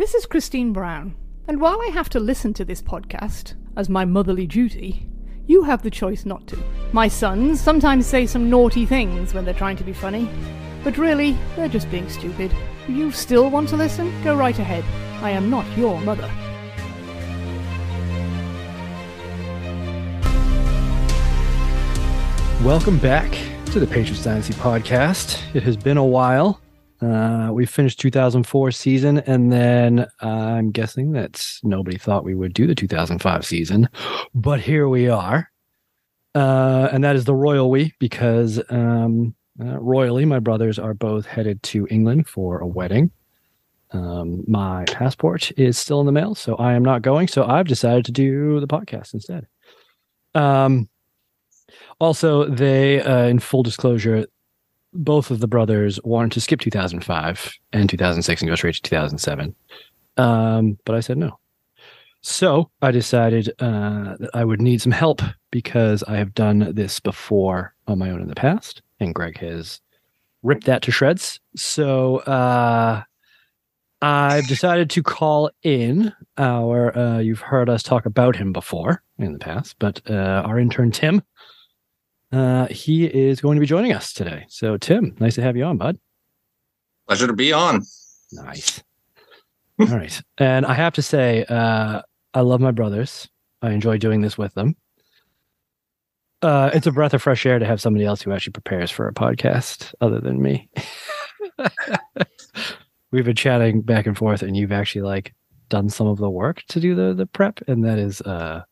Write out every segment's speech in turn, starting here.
This is Christine Brown, and while I have to listen to this podcast as my motherly duty, you have the choice not to. My sons sometimes say some naughty things when they're trying to be funny, but really, they're just being stupid. You still want to listen? Go right ahead. I am not your mother. Welcome back to the Patriots Dynasty podcast. It has been a while. Uh, we finished 2004 season, and then I'm guessing that nobody thought we would do the 2005 season, but here we are. Uh, and that is the royal we because um, uh, royally, my brothers are both headed to England for a wedding. Um, my passport is still in the mail, so I am not going. So I've decided to do the podcast instead. Um, also, they, uh, in full disclosure, both of the brothers wanted to skip 2005 and 2006 and go straight to 2007. Um, but I said no. So I decided uh, that I would need some help because I have done this before on my own in the past, and Greg has ripped that to shreds. So uh, I've decided to call in our, uh, you've heard us talk about him before in the past, but uh, our intern Tim uh, he is going to be joining us today. So, Tim, nice to have you on, bud. Pleasure to be on. Nice. All right. And I have to say, uh, I love my brothers. I enjoy doing this with them. Uh, it's a breath of fresh air to have somebody else who actually prepares for a podcast other than me. We've been chatting back and forth, and you've actually like done some of the work to do the the prep, and that is uh,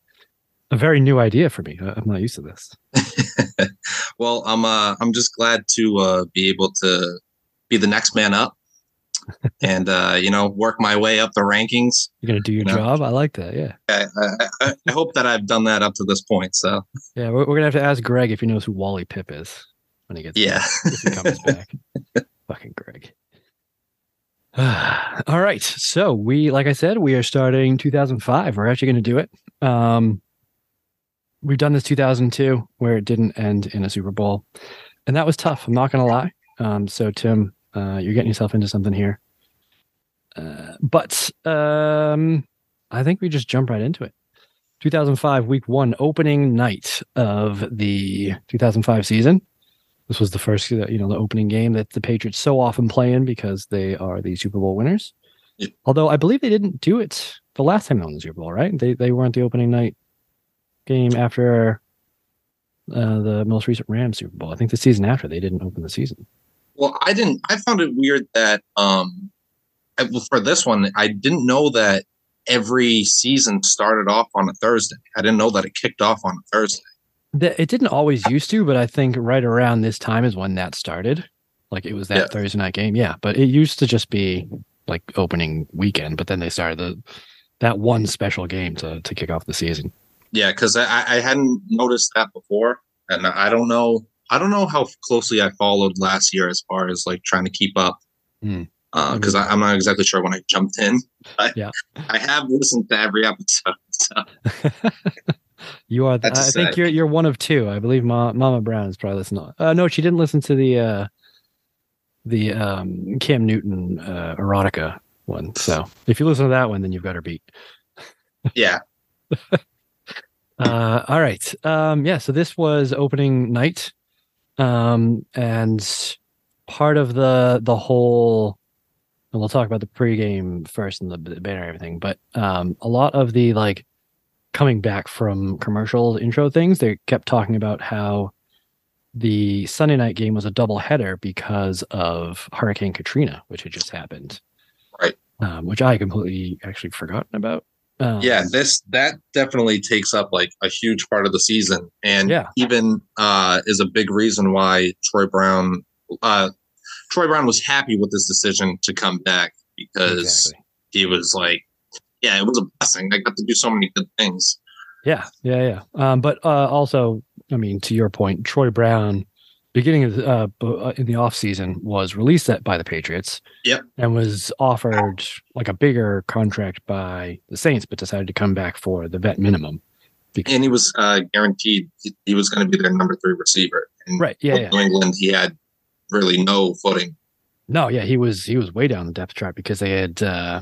a very new idea for me. I'm not used to this. well, I'm uh, I'm just glad to uh, be able to be the next man up, and uh, you know, work my way up the rankings. You're gonna do your you know? job. I like that. Yeah. I, I, I, hope that I've done that up to this point. So yeah, we're, we're gonna have to ask Greg if he knows who Wally Pipp is when he gets yeah back, he comes back. Fucking Greg. All right. So we, like I said, we are starting 2005. We're actually going to do it. Um, we've done this 2002 where it didn't end in a Super Bowl, and that was tough. I'm not going to lie. Um, so Tim, uh, you're getting yourself into something here. Uh, but um, I think we just jump right into it. 2005 week one opening night of the 2005 season. This was the first, you know, the opening game that the Patriots so often play in because they are the Super Bowl winners. Although I believe they didn't do it the last time they won the Super Bowl, right? They they weren't the opening night game after uh, the most recent Rams Super Bowl. I think the season after they didn't open the season. Well, I didn't. I found it weird that um, I, well, for this one, I didn't know that every season started off on a Thursday. I didn't know that it kicked off on a Thursday. The, it didn't always used to, but I think right around this time is when that started. Like it was that Yeah. Thursday night game. Yeah, but it used to just be like opening weekend, but then they started the that one special game to to kick off the season. Yeah, because I, I hadn't noticed that before, and I don't know. I don't know how closely I followed last year as far as like trying to keep up. Hmm. Because I I'm not exactly sure when I jumped in. I, Yeah. I have listened to every episode. So. you are. The, I think you're you're one of two. I believe Ma, Mama Brown is probably listening. Uh, no, she didn't listen to the uh, the um, Cam Newton uh, erotica one. So if you listen to that one, then you've got her beat. Yeah, Uh, all right. Um, yeah. So this was opening night, um, and part of the the whole. And we'll talk about the pregame first and the, banner and everything, but um, a lot of the like coming back from commercial intro things, they kept talking about how the Sunday night game was a double header because of Hurricane Katrina, which had just happened. Right. Um, which I completely actually forgotten about. Um, yeah. This that definitely takes up like a huge part of the season, and Yeah. even uh, is a big reason why Troy Brown. Uh, Troy Brown was happy with this decision to come back because Exactly. he was like, "Yeah, it was a blessing. I got to do so many good things." Yeah, yeah, yeah. Um, but uh, also, I mean, to your point, Troy Brown, beginning of uh, uh, in the off season, was released by the Patriots. Yep. and was offered like a bigger contract by the Saints, but decided to come back for the vet minimum. and he was uh, guaranteed he, was going to be their number three receiver. And Right. Yeah. yeah. New England, he had really no footing. No. Yeah. He was he was way down the depth chart because they had uh,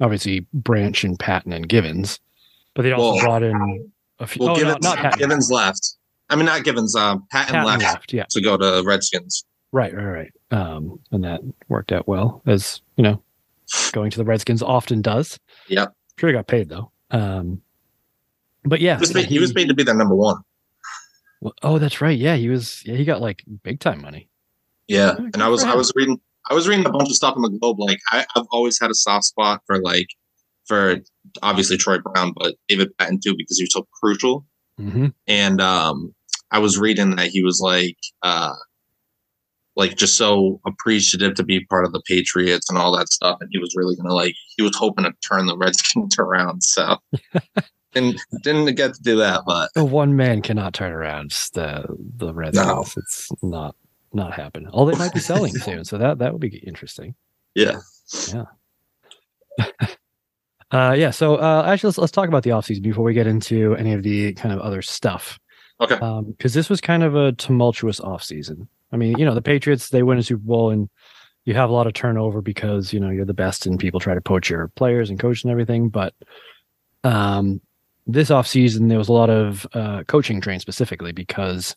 obviously Branch and Patton and Givens, but they also Well- brought in a few. Well, oh, no, Givens, not Patton. Givens left. I mean, not Givens. Uh, Patton, Patton left, left. Yeah, to go to the Redskins. right, right, right. Um, and that worked out well, as you know, going to the Redskins often does. Yep. Sure, he got paid though. Um, but yeah, He was, made, he was made to be their number one. Well, oh, that's right. Yeah, he was. Yeah, he got like big time money. Yeah, and I was I was reading I was reading a bunch of stuff in the Globe. Like I, I've always had a soft spot for like for obviously Troy Brown, but David Patton too because he was so crucial. Mm-hmm. And um, I was reading that he was like uh, like just so appreciative to be part of the Patriots and all that stuff, and he was really gonna like he was hoping to turn the Redskins around. So didn't didn't get to do that, but One man cannot turn around the the Redskins. It's not not happening. Although they might be selling soon, so that that would be interesting. Yeah, yeah, Uh, yeah. So uh, actually, let's let's talk about the offseason before we get into any of the kind of other stuff. Okay, because this was kind of a tumultuous offseason. I mean, you know, the Patriots they win a Super Bowl and you have a lot of turnover because you know you're the best and people try to poach your players and coach and everything. But um, this offseason there was a lot of uh, coaching train specifically because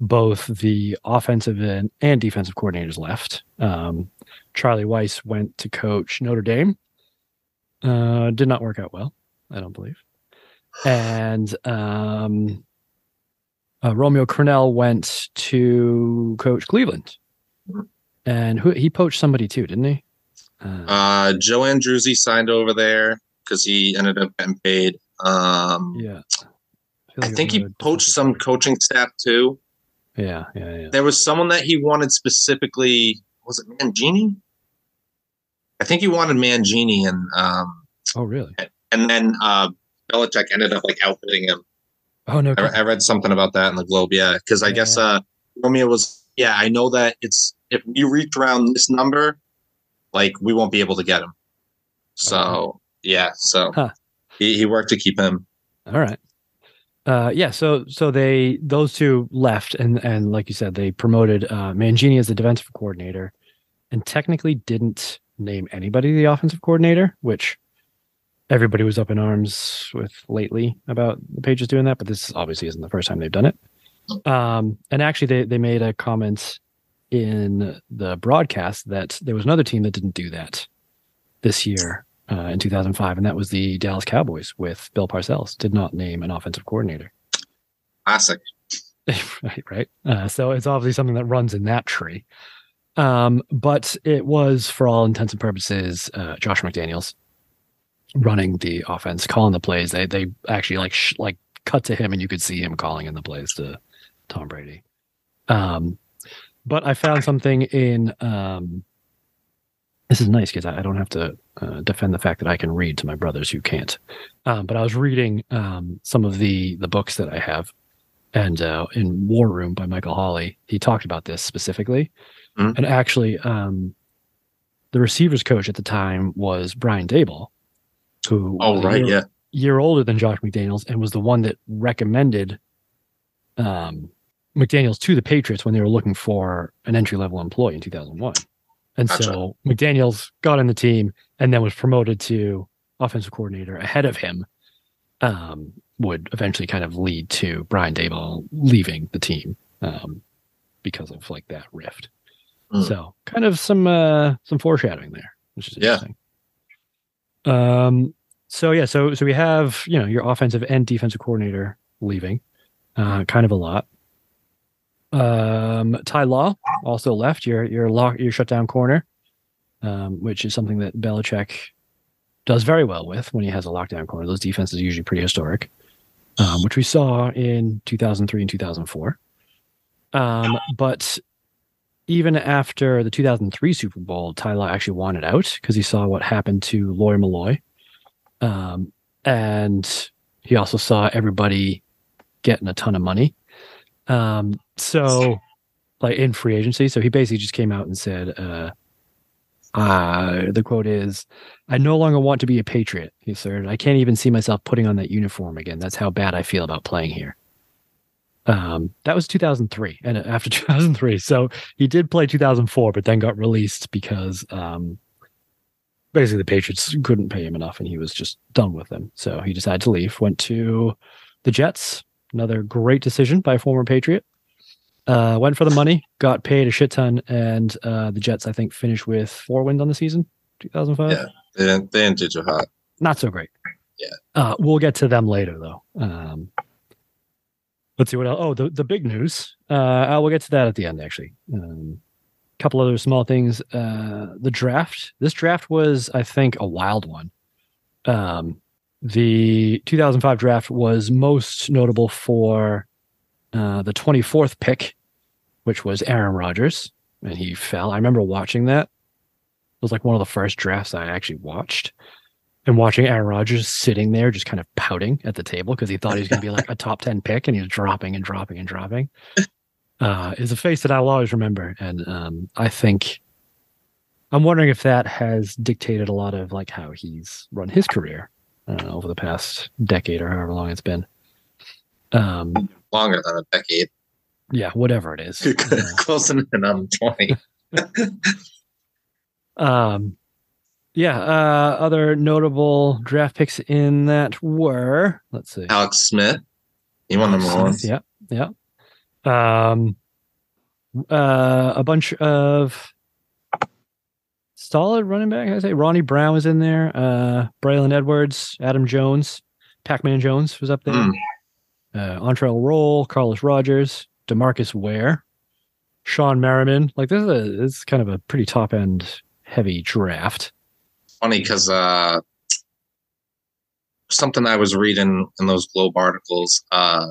both the offensive and, and defensive coordinators left. Um, Charlie Weis went to coach Notre Dame. Uh, did not work out well, I don't believe. And um, uh, Romeo Crennel went to coach Cleveland, and who he poached somebody too, didn't he? Uh, uh, Joe Andruzzi signed over there because he ended up getting paid. Um, yeah, I like it think he poached some coaching staff too. Yeah, yeah, yeah. There was someone that he wanted specifically. Was it Mangini? I think he wanted Mangini, and um, Oh, really? and then uh, Belichick ended up like outfitting him. Oh no. I, I read something about that in the Globe. Yeah, because I Yeah, guess uh, Romeo was. Yeah, I know that it's if we reach around this number, like we won't be able to get him. So yeah, so Huh. he, he worked to keep him. All right. Uh, yeah, so so they those two left, and and like you said, they promoted uh, Mangini as the defensive coordinator, and technically didn't name anybody the offensive coordinator, which everybody was up in arms with lately about the pages doing that. But this obviously isn't the first time they've done it. Um, and actually, they they made a comment in the broadcast that there was another team that didn't do that this year uh, in 2005, and that was the Dallas Cowboys with Bill Parcells. Did not name an offensive coordinator. Classic. right, right. Uh, so it's obviously something that runs in that tree. Um, but it was, for all intents and purposes, uh, Josh McDaniels running the offense, calling the plays. They they actually like sh- like cut to him, and you could see him calling in the plays to Tom Brady. Um, but I found something in. Um, this is nice because I, I don't have to uh, defend the fact that I can read to my brothers who can't. Um, but I was reading um, some of the the books that I have, and uh, in War Room by Michael Holley, he talked about this specifically. Mhm. And actually, um, the receivers coach at the time was Brian Daboll, who Oh right, year, yeah. year older than Josh McDaniels and was the one that recommended um, McDaniels to the Patriots when they were looking for an entry level employee in 2001. And Gotcha. so McDaniels got in the team and then was promoted to offensive coordinator ahead of him. Um, would eventually kind of lead to Brian Daboll leaving the team um, because of like that rift. Mm. So kind of some uh, some foreshadowing there, which is Yeah. interesting. Um. So yeah. So so we have you know your offensive and defensive coordinator leaving, uh, kind of a lot. Um, Ty Law also left your your lock your shutdown corner, um, which is something that Belichick does very well with when he has a lockdown corner. Those defenses are usually pretty historic, um, which we saw in 2003 and 2004. Um, but even after the 2003 Super Bowl, Ty Law actually wanted out because he saw what happened to Lawyer Milloy. Um, and he also saw everybody getting a ton of money. Um, so, like in free agency. So he basically just came out and said, uh, uh, the quote is, I no longer want to be a Patriot. He said, I can't even see myself putting on that uniform again. That's how bad I feel about playing here. Um, that was 2003 and after 2003. So he did play 2004, but then got released because, um, basically the Patriots couldn't pay him enough and he was just done with them. So he decided to leave, went to the Jets. Another great decision by a former Patriot. Uh, went for the money, got paid a shit ton, and uh, the Jets, I think, finished with four wins on the season, 2005. Yeah. They didn't, they didn't do too hot. Not so great. Yeah. Uh, we'll get to them later, though. Um, let's see what else. Oh, the, the big news. Uh, we'll get to that at the end, actually. Um, couple other small things. Uh, the draft. This draft was, I think, a wild one. Um, the 2005 draft was most notable for uh, the 24th pick, which was Aaron Rodgers, and he fell. I remember watching that. It was like one of the first drafts I actually watched. And watching Aaron Rodgers sitting there just kind of pouting at the table because he thought he was going to be like a top 10 pick and he was dropping and dropping and dropping uh, is a face that I'll always remember. And um, I think I'm wondering if that has dictated a lot of like how he's run his career uh, over the past decade or however long it's been. Um, Longer than a decade. yeah, whatever it is. Uh, Close to I'm 20. um, yeah, uh, other notable draft picks in that were let's see, Alex Smith. He won number one. Yeah, yeah. Um, uh, a bunch of solid running back. I say Ronnie Brown was in there. Uh, Braylon Edwards, Adam Jones, Pac-Man Jones was up there. Mm. Uh, Antrel Rolle, Carlos Rogers, Demarcus Ware, Shawne Merriman. Like this is a this is kind of a pretty top end heavy draft. Funny because uh, something I was reading in those Globe articles, uh,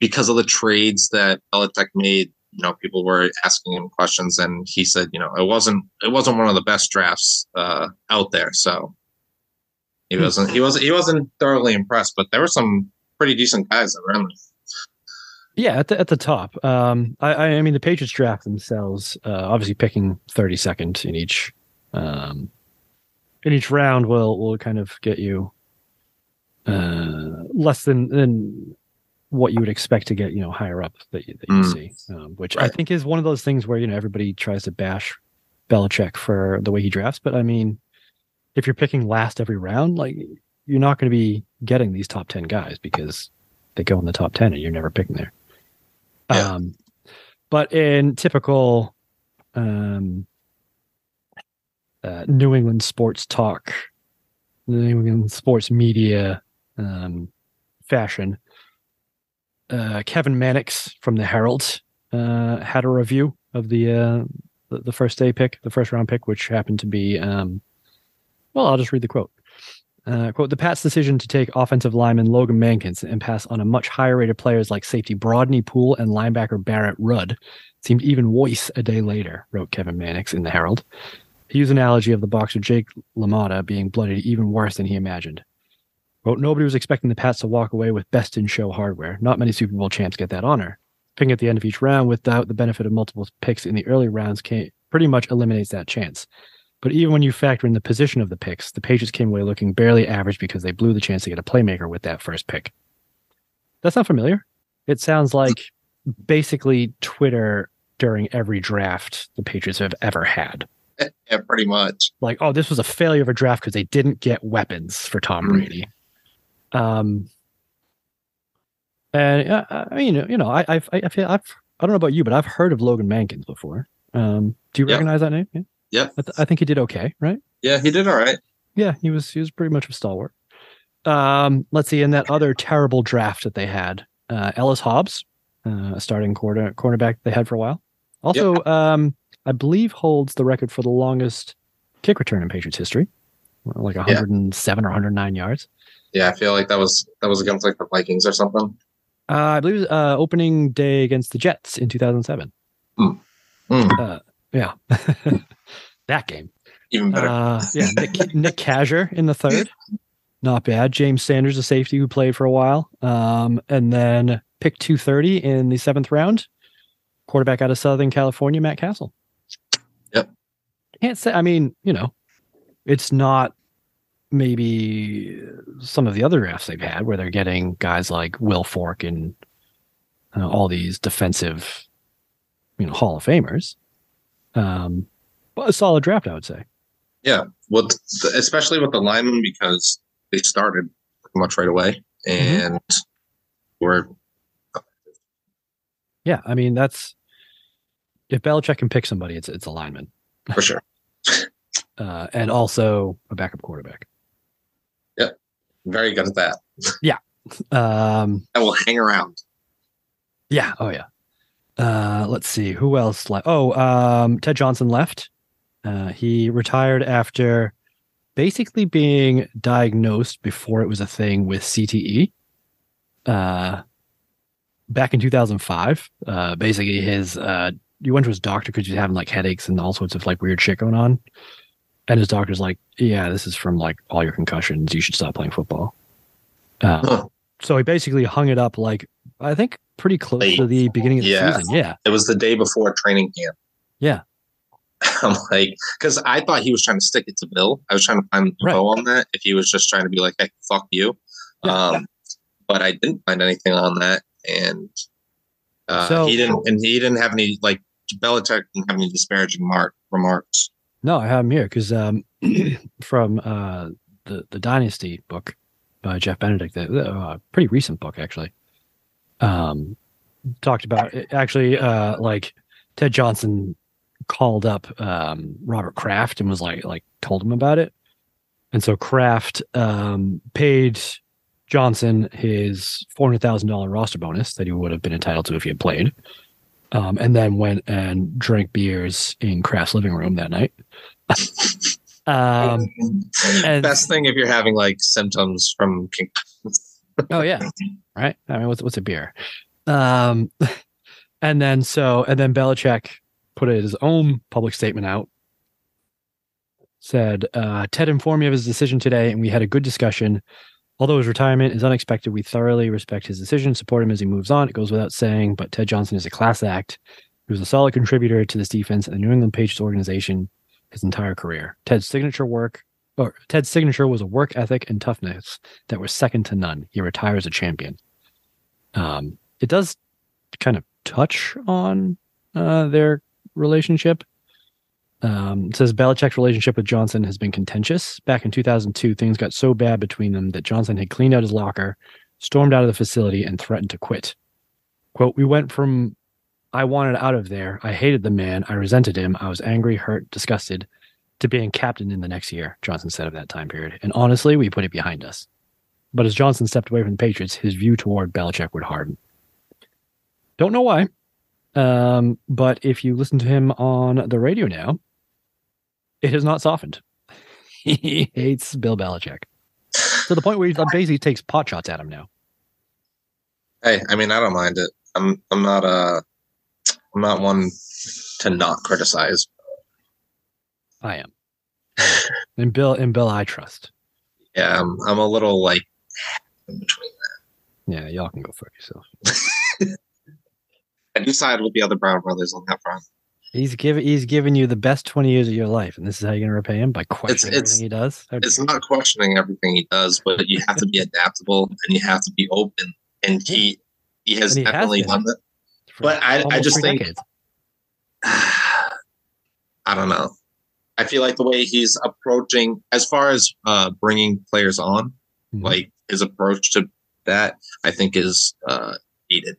because of the trades that Belichick made, you know, people were asking him questions, and he said, you know, it wasn't it wasn't one of the best drafts uh, out there, so he Hmm. wasn't he wasn't he wasn't thoroughly impressed. But there were some pretty decent guys that were in there. Yeah, at the at the top. Um, I I I mean the Patriots draft themselves, uh, obviously picking thirty second in each, um, in each round will will kind of get you, uh, less than than what you would expect to get, you know, higher up that you, that you Mm. see, um, which I think is one of those things where you know everybody tries to bash Belichick for the way he drafts, but I mean, if you're picking last every round, like you're not going to be getting these top ten guys because they go in the top ten and you're never picking there. Yeah. Um, but in typical um, uh, New England sports talk, New England sports media um, fashion, uh, Kevin Mannix from the Herald uh, had a review of the, uh, the the first day pick, the first round pick, which happened to be um, well, I'll just read the quote. Uh, quote, the Pats' decision to take offensive lineman Logan Mankins and pass on a much higher rated players like safety Brodney Pool and linebacker Barrett Ruud seemed even worse a day later, wrote Kevin Mannix in the Herald. He used an analogy of the boxer Jake LaMotta being bloodied even worse than he imagined. Quote, nobody was expecting the Pats to walk away with best in show hardware. Not many Super Bowl champs get that honor. Picking at the end of each round without the benefit of multiple picks in the early rounds pretty much eliminates that chance. But even when you factor in the position of the picks, the Patriots came away looking barely average because they blew the chance to get a playmaker with that first pick. That's not familiar. It sounds like basically Twitter during every draft the Patriots have ever had. yeah, pretty much. Like, oh, this was a failure of a draft because they didn't get weapons for Tom Mm. Brady. Um, and uh, I mean, you know, I, I've, I feel I've, I don't know about you, but I've heard of Logan Mankins before. Um, do you Yeah. recognize that name? Yeah. Yep. I, th- I think he did okay, right? Yeah, he did all right. Yeah, he was he was pretty much a stalwart. Um, let's see, in that other terrible draft that they had, uh, Ellis Hobbs, uh, a starting corner cornerback they had for a while. Also, um, I believe holds the record for the longest kick return in Patriots history, like 107 or 109 yards. Yeah, I feel like that was that was against like the Vikings or something. Uh, I believe it was, uh, opening day against the Jets in 2007. Mm. Uh, yeah, that game. Even better. Uh, yeah, Nick, Nick in the third. Not bad. James Sanders, a safety who played for a while. Um, and then pick 230 in the seventh round. Quarterback out of Southern California, Matt Cassel. Can't say, I mean, you know, it's not maybe some of the other drafts they've had where they're getting guys like Wilfork and uh, all these defensive, you know, Hall of Famers. Um, but a solid draft, I would say. Yeah, the, especially with the linemen because they started pretty much right away and we're Yeah, I mean that's if Belichick can pick somebody, it's it's a lineman, for sure uh, and also a backup quarterback. Yeah. Very good at that. Yeah, um, I will hang around. yeah, oh yeah. Uh, let's see who else left. Oh, um, Ted Johnson left. Uh, he retired after basically being diagnosed before it was a thing with CTE. Uh, back in 2005, uh, basically his he went to his doctor because was having like headaches and all sorts of like weird shit going on. And his doctor's like, "Yeah, this is from like all your concussions. You should stop playing football." Uh, Huh. so he basically hung it up like I think pretty close to the beginning of the Yeah. season. Yeah, It was the day before training camp. Yeah. I'm like, because I thought he was trying to stick it to Bill. I was trying to find Right. info on that. If he was just trying to be like, "Hey, fuck you," Yeah. um, but I didn't find anything on that, and uh, So- he didn't, and he didn't have any like Belichick didn't have any disparaging mark remarks. no, I have him here because um, from uh, the the Dynasty book by Jeff Benedict, a uh, pretty recent book actually, um, talked about it, actually uh, like Ted Johnson called up um, Robert Kraft and was like like told him about it, and so Kraft um, paid Johnson his four hundred thousand dollar roster bonus that he would have been entitled to if he had played, um, and then went and drank beers in Kraft's living room that night. um, and- Best thing if you're having like symptoms from. Oh yeah, right. I mean, what's what's a beer? Um, and then so and then Belichick put his own public statement out. Said uh, Ted informed me of his decision today, and we had a good discussion. Although his retirement is unexpected, we thoroughly respect his decision, support him as he moves on. It goes without saying, but Ted Johnson is a class act. He was a solid contributor to this defense and the New England Patriots organization his entire career. Ted's signature work, or Ted's signature was a work ethic and toughness that were second to none. He retires a champion. Um, it does kind of touch on uh, their relationship. Um, says Belichick's relationship with Johnson has been contentious. Back in 2002, things got so bad between them that Johnson had cleaned out his locker, stormed out of the facility, and threatened to quit. Quote, We went from I wanted out of there, I hated the man, I resented him, I was angry, hurt, disgusted, to being captain in the next year, Johnson said of that time period. And honestly, we put it behind us. But as Johnson stepped away from the Patriots, his view toward Belichick would harden. Don't know why. Um, but if you listen to him on the radio now, it has not softened. he hates Bill Belichick to the point where he basically takes pot shots at him now. Hey, I mean, I don't mind it. I'm I'm not uh I'm not one to not criticize. I am. And Bill and Bill I trust. Yeah, I'm I'm a little like in between. Yeah, y'all can go fuck yourself. I do side with the other Brown brothers on that front. He's giving he's giving you the best twenty years of your life, and this is how you're gonna repay him by questioning it's- everything he does. It's not questioning everything he does, but you have to be adaptable and you have to be open. And he he has he definitely been. done that. but I- I just think-. I don't know. I feel like the way he's approaching, as far as uh, bringing players on, Mhm. like his approach to that, I think is uh, dated.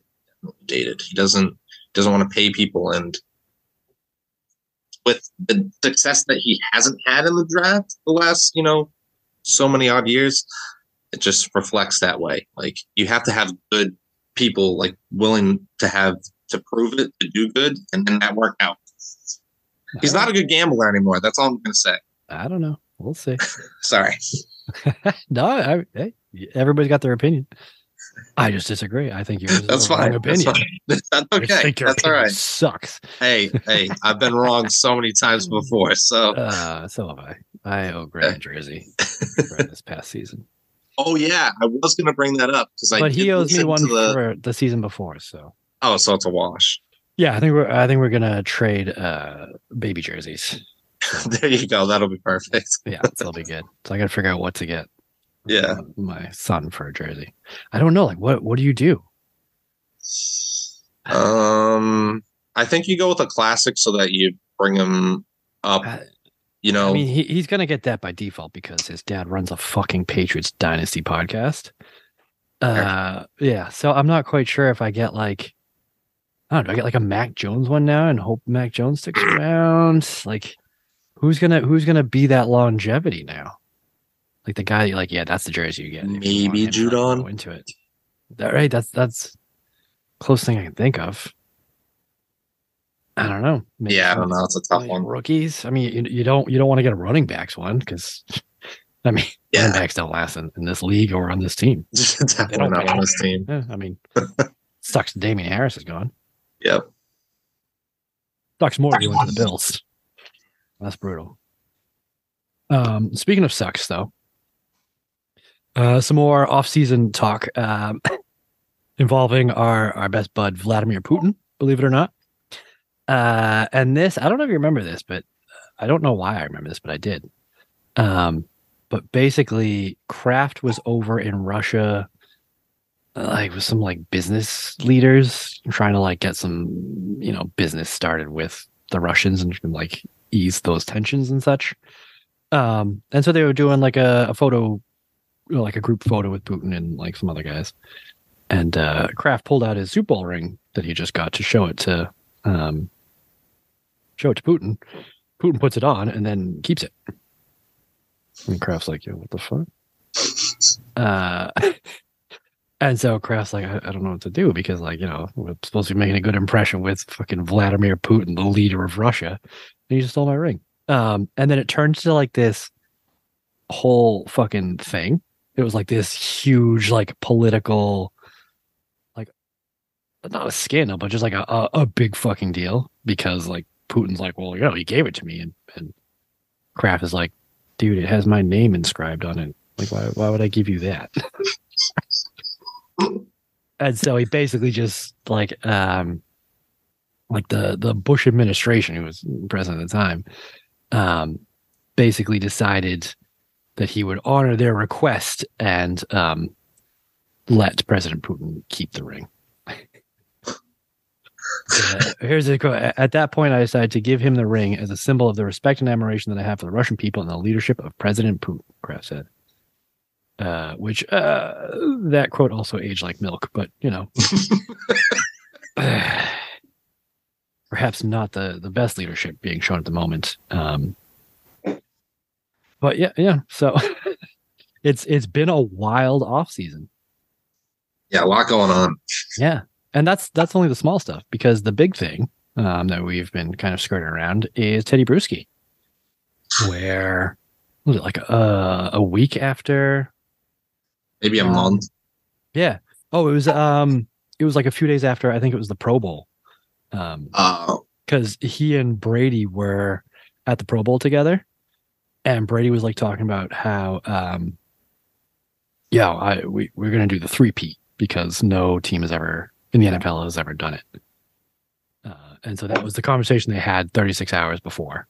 Dated. He doesn't doesn't want to pay people, and with the success that he hasn't had in the draft the last, you know, so many odd years, it just reflects that way. Like you have to have good people, like willing to have to prove it to do good, and then that work out. He's not a good gambler anymore. That's all I'm going to say. I don't know. We'll see. Sorry. no, I, hey, everybody's got their opinion. I just disagree. I think yours is That's fine. That's opinion. fine. That's okay. That's all right. Sucks. Hey, hey, I've been wrong so many times before. So, Uh, so have I. I owe Grant a jersey this past season, oh yeah, I was going to bring that up because I. but he owes me one the, for the season before. So Oh, so it's a wash. yeah, I think we're I think we're gonna trade uh baby jerseys. there you go. That'll be perfect. Yeah, that'll be good. So I got to figure out what to get. Yeah. uh, my son for a jersey. I don't know. Like, what what do you do? Um, I think you go with a classic so that you bring him up Uh, You know, I mean, he, he's going to get that by default because his dad runs a fucking Patriots Dynasty podcast. Uh, yeah. So I'm not quite sure if I get like, I don't know, I get like a Mac Jones one now and hope Mac Jones sticks around. Like, who's gonna who's gonna be that longevity now? Like the guy, like, yeah, that's the jersey you get. you Maybe to Judon? go into it. That right? That's that's close thing I can think of. I don't know. Maybe yeah, I don't know. It's a tough one. Rookies. I mean, you, you don't you don't want to get a running backs one because, I mean, running backs don't last in, in this league or on this team. definitely not on this team. Yeah, I mean, sucks. Damien Harris is gone. Yep. Sucks more. He went to the Bills. That's brutal. Um, speaking of sucks, though, uh, some more off-season talk um, involving our our best bud Vladimir Putin. Believe it or not. Uh, and this, I don't know if you remember this, but I don't know why I remember this, but I did. Um, but basically, Kraft was over in Russia, uh, like with some like business leaders trying to like get some, you know, business started with the Russians and like ease those tensions and such. Um, and so they were doing like a, a photo, like a group photo with Putin and like some other guys. And uh, Kraft pulled out his Super Bowl ring that he just got to show it to, um, show it to Putin. Putin puts it on and then keeps it. And Kraft's like, yo, what the fuck? Uh, and so Kraft's like, I, I don't know what to do because, like, you know, we're supposed to be making a good impression with fucking Vladimir Putin, the leader of Russia. And he just stole my ring. Um, and then it turns to like this whole fucking thing. It was like this huge, like, political, like, not a scandal, but just like a, a, a big fucking deal because, like, Putin's like, well, you know, he gave it to me. And, and Kraft is like, dude, it has my name inscribed on it. Like, why, why would I give you that? and so he basically just like, um, like the the Bush administration, who was president at the time, um, basically decided that he would honor their request and um, let President Putin keep the ring. Uh, here's a quote. At that point, I decided to give him the ring as a symbol of the respect and admiration that I have for the Russian people and the leadership of President Putin, Kraft said. Uh, which uh, that quote also aged like milk, but you know, perhaps not the the best leadership being shown at the moment. Um, but yeah, yeah. So it's it's been a wild off season. Yeah, a lot going on. Yeah, and that's that's only the small stuff because the big thing um, that we've been kind of skirting around is Teddy Bruschi, where was it like a, a week after? Maybe a Um, month. Yeah. Oh, it was um, it was like a few days after. I think it was the Pro Bowl, um, Uh, because he and Brady were at the Pro Bowl together, and Brady was like talking about how um, yeah, I we we're gonna do the three-peat because no team has ever in the NFL has ever done it. Uh, and so that was the conversation they had 36 hours before.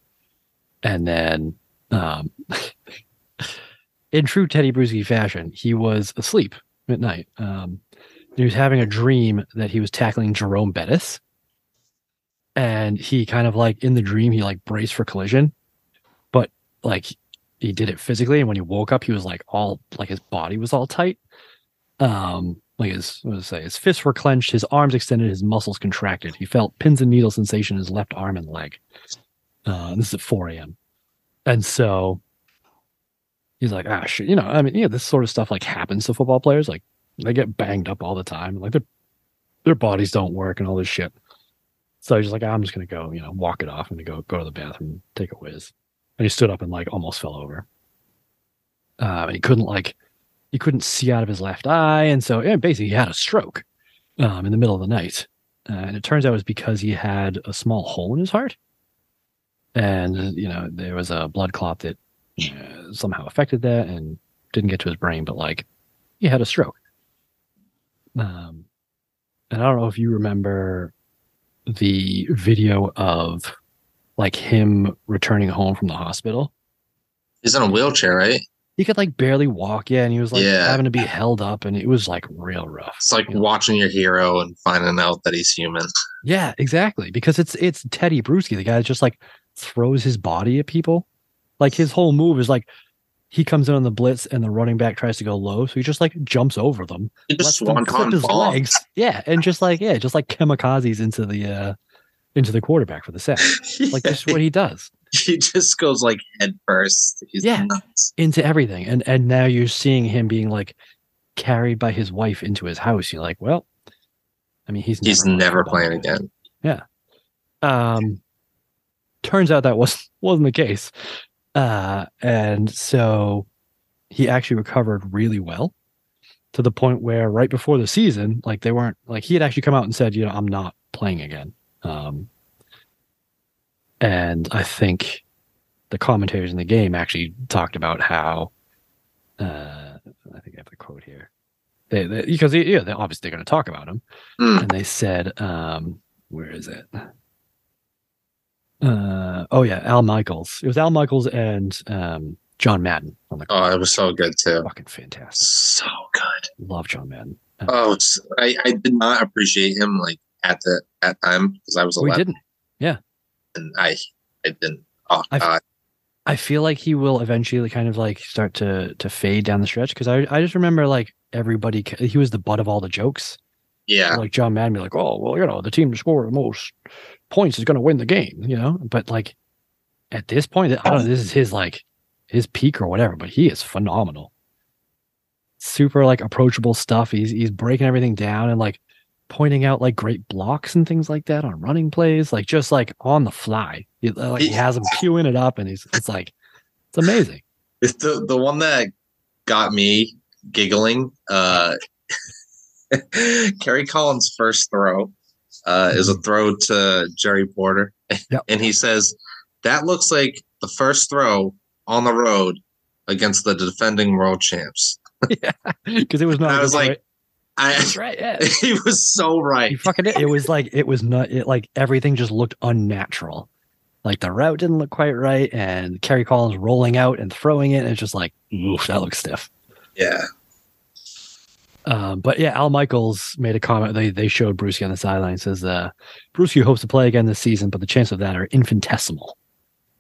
And then, um, in true Teddy Bruschi fashion, he was asleep at night. Um, he was having a dream that he was tackling Jerome Bettis. And he kind of like in the dream, he like braced for collision, like he did it physically. And when he woke up, he was like all like his body was all tight. Um, like his what say, his fists were clenched, his arms extended, his muscles contracted. He felt pins and needle sensation in his left arm and leg. Uh, this is at 4 a.m. And so he's like, ah, shit. You know, I mean, yeah, this sort of stuff like happens to football players. Like they get banged up all the time. Like their their bodies don't work and all this shit. So he's like, I'm just gonna go, you know, walk it off and go go to the bathroom, take a whiz. And he stood up and like almost fell over. Uh, and he couldn't like he couldn't see out of his left eye, and so yeah, basically he had a stroke um, in the middle of the night. Uh, and it turns out it was because he had a small hole in his heart, and you know there was a blood clot that uh, somehow affected that and didn't get to his brain, but like he had a stroke. Um, and I don't know if you remember the video of like him returning home from the hospital. he's in a wheelchair, right? He could like barely walk, yeah, and he was like Yeah. having to be held up, and it was like real rough. It's like you know? watching your hero and finding out that he's human. Yeah, exactly. Because it's it's Teddy Bruschi, the guy that just like throws his body at people. Like his whole move is like he comes in on the blitz and the running back tries to go low, so he just like jumps over them, He just lets them swanton clip his legs. Yeah, and just like yeah, just like kamikazes into the uh into the quarterback for the sack. Like this is what he does he just goes like head first. He's Yeah. nuts. into everything, and and now you're seeing him being like carried by his wife into his house. You're like, well, I mean, he's He's never, never playing again. Um, turns out that wasn't wasn't the case, uh, and so he actually recovered really well to the point where right before the season, like they weren't like he had actually come out and said, you know, I'm not playing again. Um, and I think the commentators in the game actually talked about how, uh, I think I have the quote here. They, they because yeah, they obviously they're going to talk about him, Hmm. and they said, um, where is it? Uh, oh yeah, Al Michaels. It was Al Michaels and um, John Madden on the Oh, it was so good too. fucking fantastic. So good. Love John Madden. Oh, I, I did not appreciate him like at the at time because I was we 11 didn't. Yeah. And I oh, I didn't. Oh I feel like he will eventually kind of like start to to fade down the stretch because I I just remember like everybody he was the butt of all the jokes. yeah, Like John Madden be like, oh well, you know, the team to score the most points is going to win the game, you know. But like at this point, I don't know. This is his like his peak or whatever, but he is phenomenal. Super like approachable stuff. He's he's breaking everything down and like pointing out like great blocks and things like that on running plays, like just like on the fly. He, like he has him queuing it up, and he's it's like it's amazing. it's the the one that got me giggling. Uh, Kerry Collins' first throw uh, is a throw to Jerry Porter, Yep. and he says that looks like the first throw on the road against the defending world champs. yeah, Because it was not. I was that's like, right. I That's right. Yeah. he was so right. You fucking did. It was like it was not it like everything just looked unnatural. Like the route didn't look quite right, and Kerry Collins rolling out and throwing it, and it's just like, oof, that looks stiff. Yeah, Um, but yeah, Al Michaels made a comment. They they showed Bruschi on the sideline. Says uh, Bruschi hopes to play again this season, but the chances of that are infinitesimal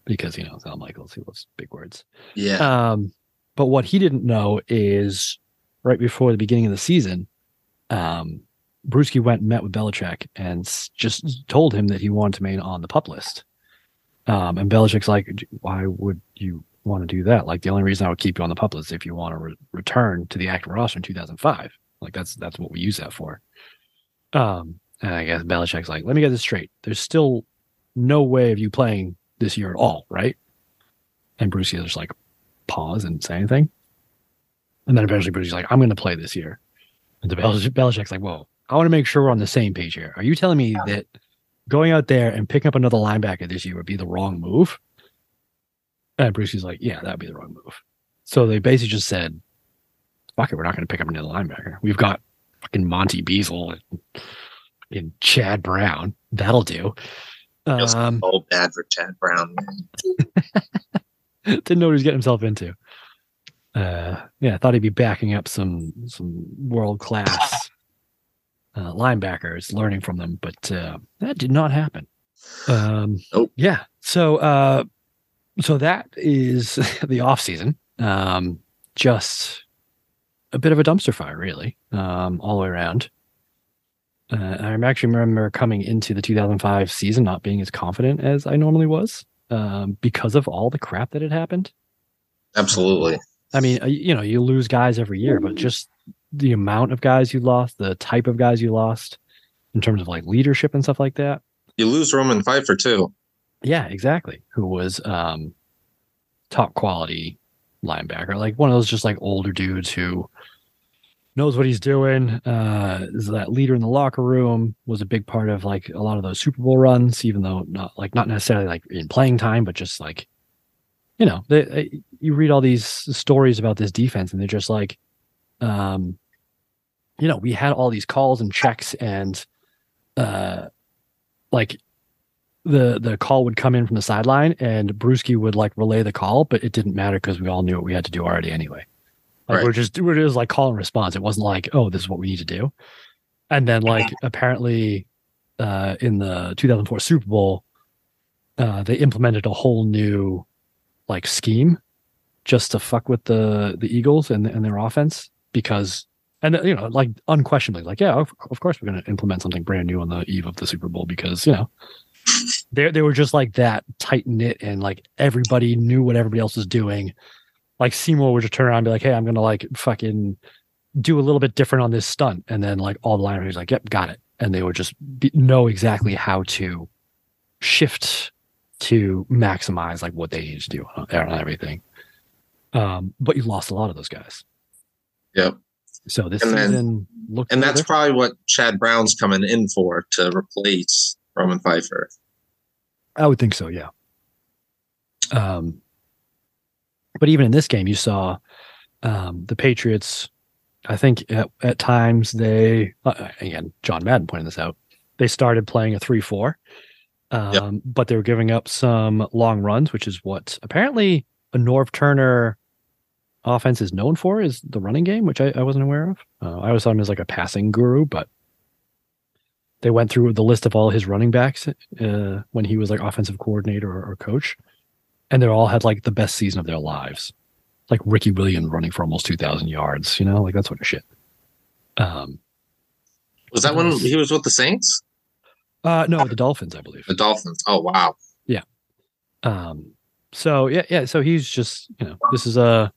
because you know it's Al Michaels. He loves big words. yeah. Um, but what he didn't know is right before the beginning of the season, um, Bruschi went and met with Belichick and just told him that he wanted to remain on the pup list. Um, and Belichick's like, why would you want to do that? Like, the only reason I would keep you on the pup list is if you want to re- return to the active roster in 2005. Like, that's that's what we use that for. Um, and I guess Belichick's like, let me get this straight. There's still no way of you playing this year at all, right? And Brucey just like pause and say anything. And then eventually Brucey's like, I'm going to play this year. And the Belichick, Belichick's like, whoa, I want to make sure we're on the same page here. Are you telling me that going out there and picking up another linebacker this year would be the wrong move? And Brucey's like, yeah, that'd be the wrong move. So they basically just said, fuck it, we're not going to pick up another linebacker. We've got fucking Monte Beisel and, and Chad Brown. That'll do. Um, so bad for Chad Brown. Didn't know what he was getting himself into. Uh, yeah, I thought he'd be backing up some some world class uh, linebackers, learning from them, but uh, that did not happen. Um, Nope. Yeah, so uh, so that is the off season. Um, just a bit of a dumpster fire, really, um, all the way around. Uh, I actually remember coming into the 2005 season not being as confident as I normally was um, because of all the crap that had happened. Absolutely. I mean, uh, you know, you lose guys every year, but just the amount of guys you lost, the type of guys you lost in terms of like leadership and stuff like that. You lose Roman Phifer too. Yeah, exactly. Who was um top quality linebacker, like one of those just like older dudes who knows what he's doing. Uh, is that leader in the locker room? Was a big part of like a lot of those Super Bowl runs, even though not like not necessarily like in playing time, but just like you know, they, they- you read all these stories about this defense, and they're just like, um, you know, we had all these calls and checks and uh, like the the call would come in from the sideline and Bruschi would like relay the call, but it didn't matter because we all knew what we had to do already anyway. Like Right. we're just we're just like call and response. It wasn't like, oh, this is what we need to do. And then like apparently uh in the 2004 Super Bowl, uh they implemented a whole new like scheme just to fuck with the the Eagles and and their offense because and you know like unquestionably like yeah of, of course we're going to implement something brand new on the eve of the Super Bowl because you know they they were just like that tight knit and like everybody knew what everybody else was doing. Like Seymour would just turn around and be like, "Hey, I'm gonna like fucking do a little bit different on this stunt," and then like all the linebackers like, "Yep, got it," and they would just be, know exactly how to shift to maximize like what they need to do on, on everything. Um, but you lost a lot of those guys. Yep. So this And then- season looked And that's different. probably what Chad Brown's coming in for to replace Roman Phifer. I would think so, yeah. Um, but even in this game, you saw um, the Patriots. I think at, at times they uh, again, John Madden pointed this out. They started playing a three-four, um, but they were giving up some long runs, which is what apparently a Norv Turner offense is known for is the running game, which I, I wasn't aware of. Uh, I always thought him as like a passing guru, but they went through the list of all his running backs uh, when he was like offensive coordinator or, or coach, and they all had like the best season of their lives. Like Ricky Williams running for almost two thousand yards, you know, like that sort of shit. Um, Was that when he was with the Saints? Uh, no, the Dolphins, I believe. The Dolphins. Oh wow. Yeah. Um, so yeah, yeah. So he's just you know this is a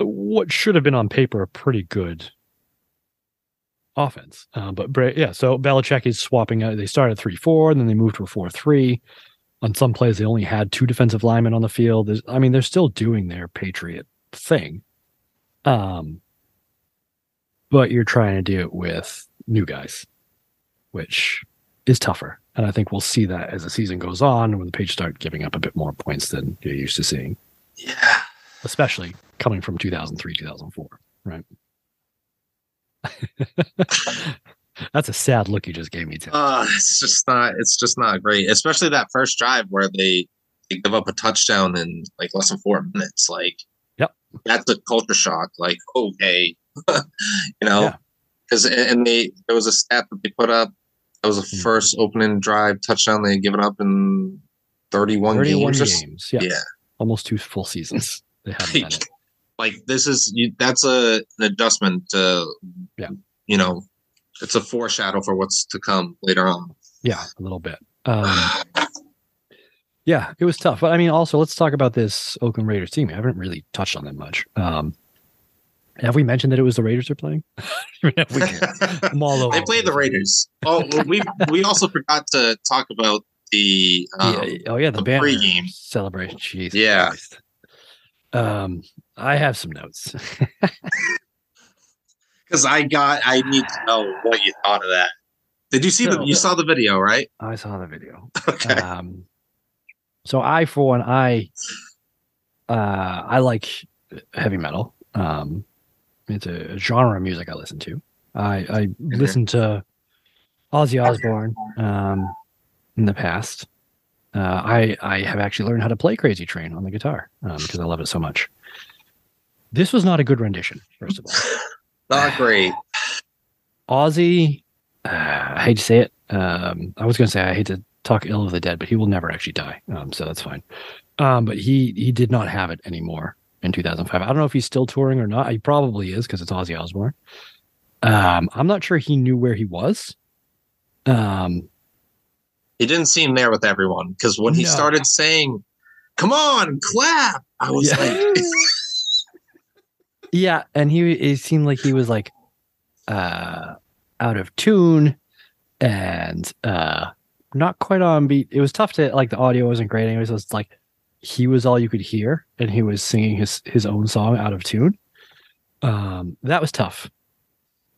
what should have been on paper a pretty good offense. Uh, but Bra- yeah, so Belichick is swapping. out they started three four, and then they moved to a four three. On some plays, they only had two defensive linemen on the field. There's, I mean, they're still doing their Patriot thing. Um, but you're trying to do it with new guys, which is tougher. And I think we'll see that as the season goes on when the Patriots start giving up a bit more points than you're used to seeing, Yeah. especially coming from 2003, 2004, right? That's a sad look you just gave me, Tim. Uh, it's just not. It's just not great. Especially that first drive where they, they give up a touchdown in like less than four minutes. Like, Yep. that's a culture shock. Like, okay, you know, Yeah. because and they there was a stat that they put up. That was the Mhm. first opening drive touchdown they had given up in thirty-one, 31 games. games. Yeah. yeah. Almost two full seasons. They haven't like this is you, that's a an adjustment to Yeah. you know it's a foreshadow for what's to come later on Yeah, a little bit. Um, yeah, it was tough. But I mean, also, let's talk about this Oakland Raiders team. I haven't really touched on them much. Um, have we mentioned that it was the Raiders they're playing? Even if we did. I'm all over they played the raiders oh we we also forgot to talk about the um, yeah, oh yeah, the, the banner pregame. celebration. Jesus Yeah. Christ. Um, I have some notes. because i got i need to know what you thought of that did you see the you saw the video right I saw the video. okay Um, so I, for one, I, uh, I like heavy metal. Um, it's a genre of music I listen to. I, I listen to Ozzy Osbourne, um, in the past. Uh, I, I have actually learned how to play Crazy Train on the guitar, um, because I love it so much. This was not a good rendition, first of all. not great Ozzy, uh, I hate to say it. Um, I was going to say I hate to talk ill of the dead, but he will never actually die, um, so that's fine. Um, but he he did not have it anymore in 2005. I don't know if he's still touring or not. He probably is because it's Ozzy Osbourne. Um, I'm not sure he knew where he was. Um, he didn't seem there with everyone because when he No. started saying come on clap i was Yeah. like yeah, and he it seemed like he was like uh out of tune and uh not quite on beat. It was tough to like the audio wasn't great anyways. It was like he was all you could hear and he was singing his his own song out of tune. Um that was tough.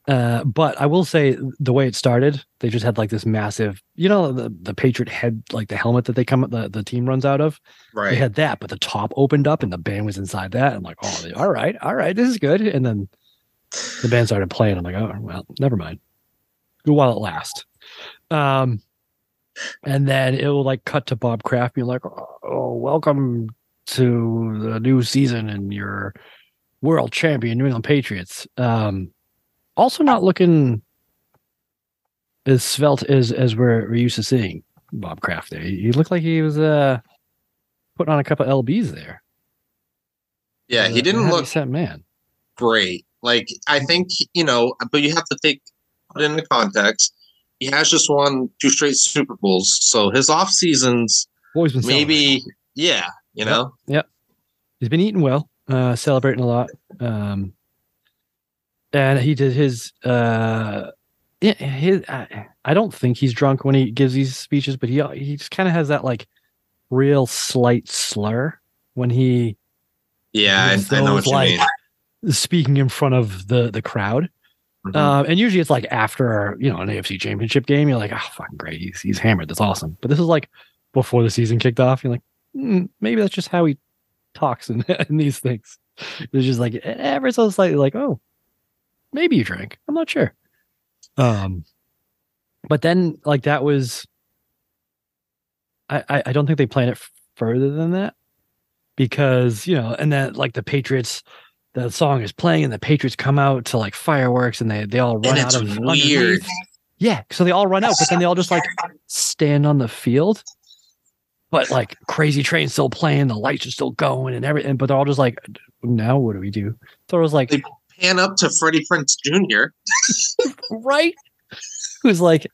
Uh, but I will say the way it started, they just had like this massive, you know, the, the Patriot head, like the helmet that they come, the, the team runs out of. Right. They had that, but the top opened up and the band was inside that. I'm like, oh, they- all right, all right, this is good. And then the band started playing. I'm like, oh, well, never mind. Good while it lasts. Um, and then it will like cut to Bob Kraft being like, oh, welcome to the new season and your world champion New England Patriots. Um, also not looking as svelte as as we're, we're used to seeing Bob Kraft there. He, he looked like he was uh putting on a couple lbs there Yeah, he didn't look set man. great. Like I think you know, but you have to take put it into context. He has just won two straight Super Bowls, so his off seasons Always been maybe, yeah, you know, Yep. he's been eating well, uh, celebrating a lot. Um, and he did his, uh, yeah, his, I, I don't think he's drunk when he gives these speeches, but he, he just kind of has that like real slight slur when he yeah, I, I know what you like, mean. speaking in front of the, the crowd. Mhm. Um, and usually it's like after, you know, an AFC championship game, you're like, oh, fucking great. He's, he's hammered. That's awesome. But this is like before the season kicked off. You're like, "Hmm, maybe that's just how he talks in, in these things. It's just like ever so slightly like, oh, maybe you drank. I'm not sure. Um, but then like that was, I, I, I don't think they planned it f- further than that because, you know, and then like the Patriots, the song is playing and the Patriots come out to like fireworks and they, they all run out of weird. underneath. Yeah. So they all run out, but then they all just like stand on the field. But like crazy train still playing, the lights are still going and everything. But they're all just like, now what do we do? So it was like, They- Pan up to Freddie Prinze Jr. right? Who's like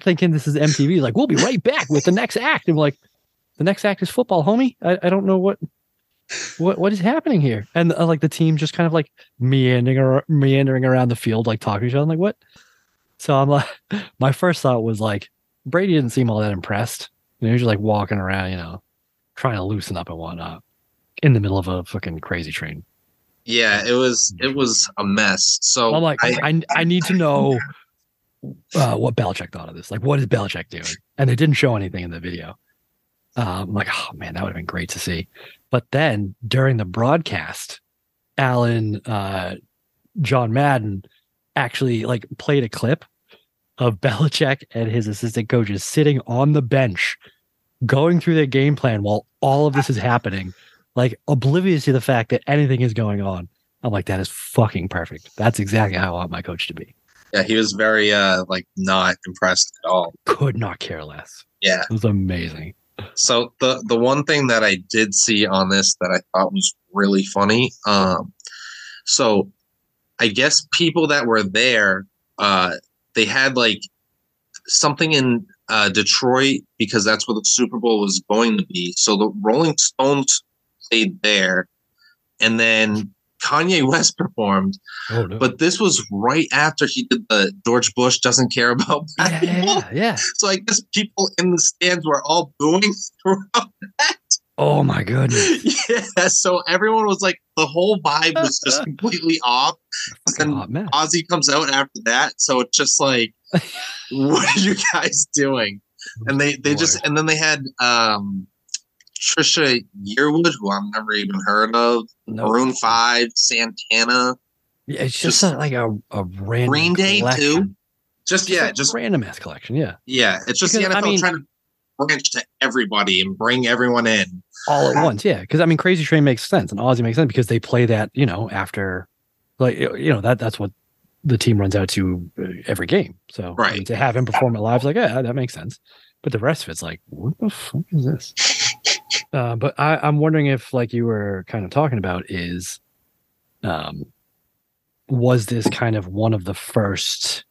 thinking this is MTV? Like, we'll be right back with the next act. And like, the next act is football, homie. I, I don't know what what what is happening here. And uh, like the team just kind of like meandering ar- meandering around the field, like talking to each other. I'm like, what? So I'm like, my first thought was like, Brady didn't seem all that impressed. You know, he's just like walking around, you know, trying to loosen up and whatnot in the middle of a fucking crazy train. Yeah, it was it was a mess. So I'm like, I, I, I, need to know uh, what Belichick thought of this. Like, what is Belichick doing? And they didn't show anything in the video. Uh, I'm like, oh man, that would have been great to see. But then during the broadcast, Alan, uh, John Madden actually like played a clip of Belichick and his assistant coaches sitting on the bench, going through their game plan while all of this is happening, like oblivious to the fact that anything is going on. I'm like, that is fucking perfect. That's exactly how I want my coach to be. yeah, he was very uh like not impressed at all. Could not care less. Yeah. It was amazing. So the the one thing that I did see on this that I thought was really funny, um, so I guess people that were there, uh, they had like something in uh, Detroit because that's where the Super Bowl was going to be. So the Rolling Stones played there, and then Kanye West performed. Oh no. But this was right after he did the George Bush doesn't care about black yeah, people. yeah, yeah. So I guess people in the stands were all booing throughout that. Oh my goodness. Yeah, so everyone was like, the whole vibe was just completely off. And. Ozzy comes out after that, so it's just like, what are you guys doing? And they they just and then they had um Trisha Yearwood, who I've never even heard of, No. Maroon Five, Santana, Yeah, it's just, just- a, like a, a random Green Day collection. too. Just Just yeah, just random ass collection. Yeah, yeah. It's just the Because, I NFL mean- trying to branch to everybody and bring everyone in. all at once. Yeah, because I mean, Crazy Train makes sense and Ozzy makes sense because they play that. You know, after like you know that that's what the team runs out to uh, every game. So I mean, Right. to have him perform it live, like yeah, that makes sense. But the rest of it's like, what the fuck is this? Uh, but I, I'm wondering if, like you were kind of talking about, is um, was this kind of one of the first,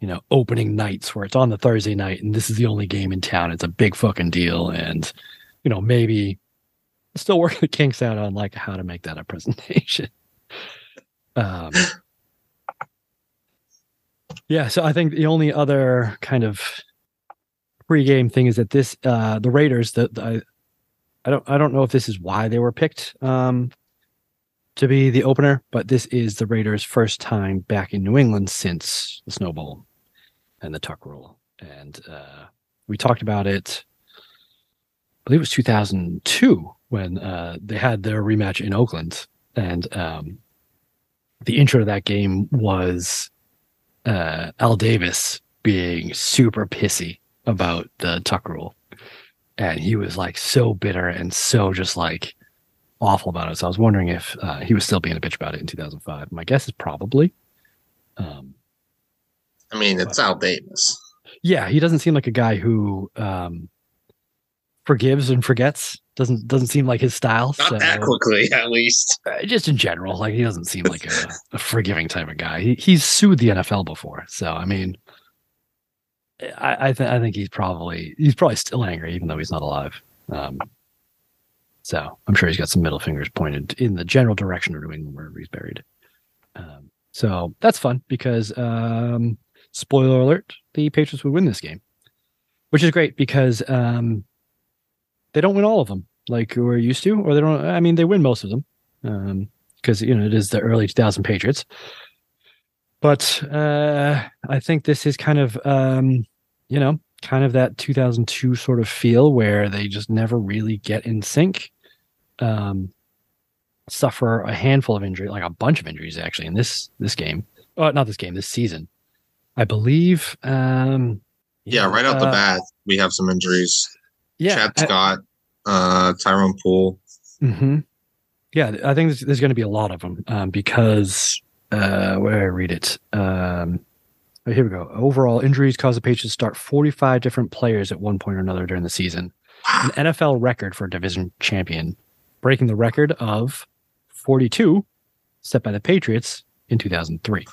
you know, opening nights where it's on the Thursday night and this is the only game in town. It's a big fucking deal, and you know, maybe still working the kinks out on like how to make that a presentation. Um, yeah, so I think the only other kind of pregame thing is that this uh the Raiders the, the I, don't I don't know if this is why they were picked um to be the opener, but this is the Raiders' first time back in New England since the Snow Bowl and the Tuck Rule, and uh, we talked about it. I believe it was 2002 when uh, they had their rematch in Oakland, and um, the intro to that game was uh, Al Davis being super pissy about the Tuck Rule, and he was like so bitter and so just like awful about it. So I was wondering if uh, he was still being a bitch about it in 2005. My guess is probably. Um, I mean, it's Al Davis. yeah, he doesn't seem like a guy who um, forgives and forgets Doesn't doesn't seem like his style. Not so, that quickly, at least. uh, just in general, like he doesn't seem like a, a forgiving type of guy. He, he's sued the NFL before, so I mean, I I, th- I think he's probably he's probably still angry, even though he's not alive. Um, so I'm sure he's got some middle fingers pointed in the general direction of New England wherever he's buried. Um, so that's fun because um, spoiler alert: the Patriots would win this game, which is great because um, they don't win all of them like we're used to, or they don't. I mean, they win most of them because you know it is the early 2000 Patriots. But uh, I think this is kind of um, you know kind of that 2002 sort of feel where they just never really get in sync. Um, suffer a handful of injuries, like a bunch of injuries actually in this this game. Oh, not this game, this season. I believe. Um, Yeah, right out the uh, bat, we have some injuries. Yeah, Chad I- Scott, uh, Tyrone Poole. hmm Yeah, I think there's, there's going to be a lot of them um, because uh, where I read it. Um, oh, here we go. Overall, injuries caused the Patriots to start 45 different players at one point or another during the season. An NFL record for a division champion, breaking the record of 42 set by the Patriots in 2003.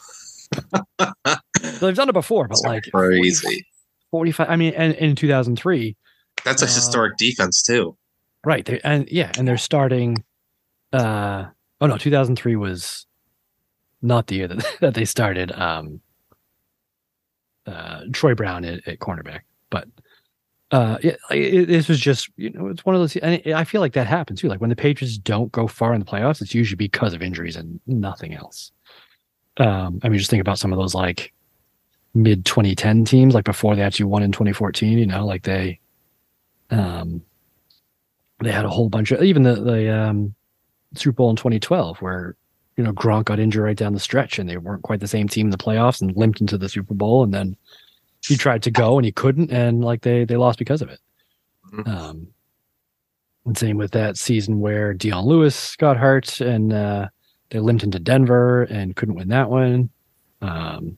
so they've done it before, but So like crazy. 45. I mean, and in 2003, That's a Uh, historic defense too. Right. They, and yeah, and they're starting uh oh no, 2003 was not the year that, that they started um uh Troy Brown at, at cornerback. But uh like, it, this was just, you know, it's one of those and it, I feel like that happens too. Like when the Patriots don't go far in the playoffs, it's usually because of injuries and nothing else. Um I mean just think about some of those like mid 2010 teams like before they actually won in 2014, you know, like they um they had a whole bunch of even the the um, Super Bowl in 2012 where you know Gronk got injured right down the stretch and they weren't quite the same team in the playoffs and limped into the Super Bowl and then he tried to go and he couldn't and like they they lost because of it. Mhm. Um, and same with that season where Dion Lewis got hurt and uh, they limped into Denver and couldn't win that one. Um,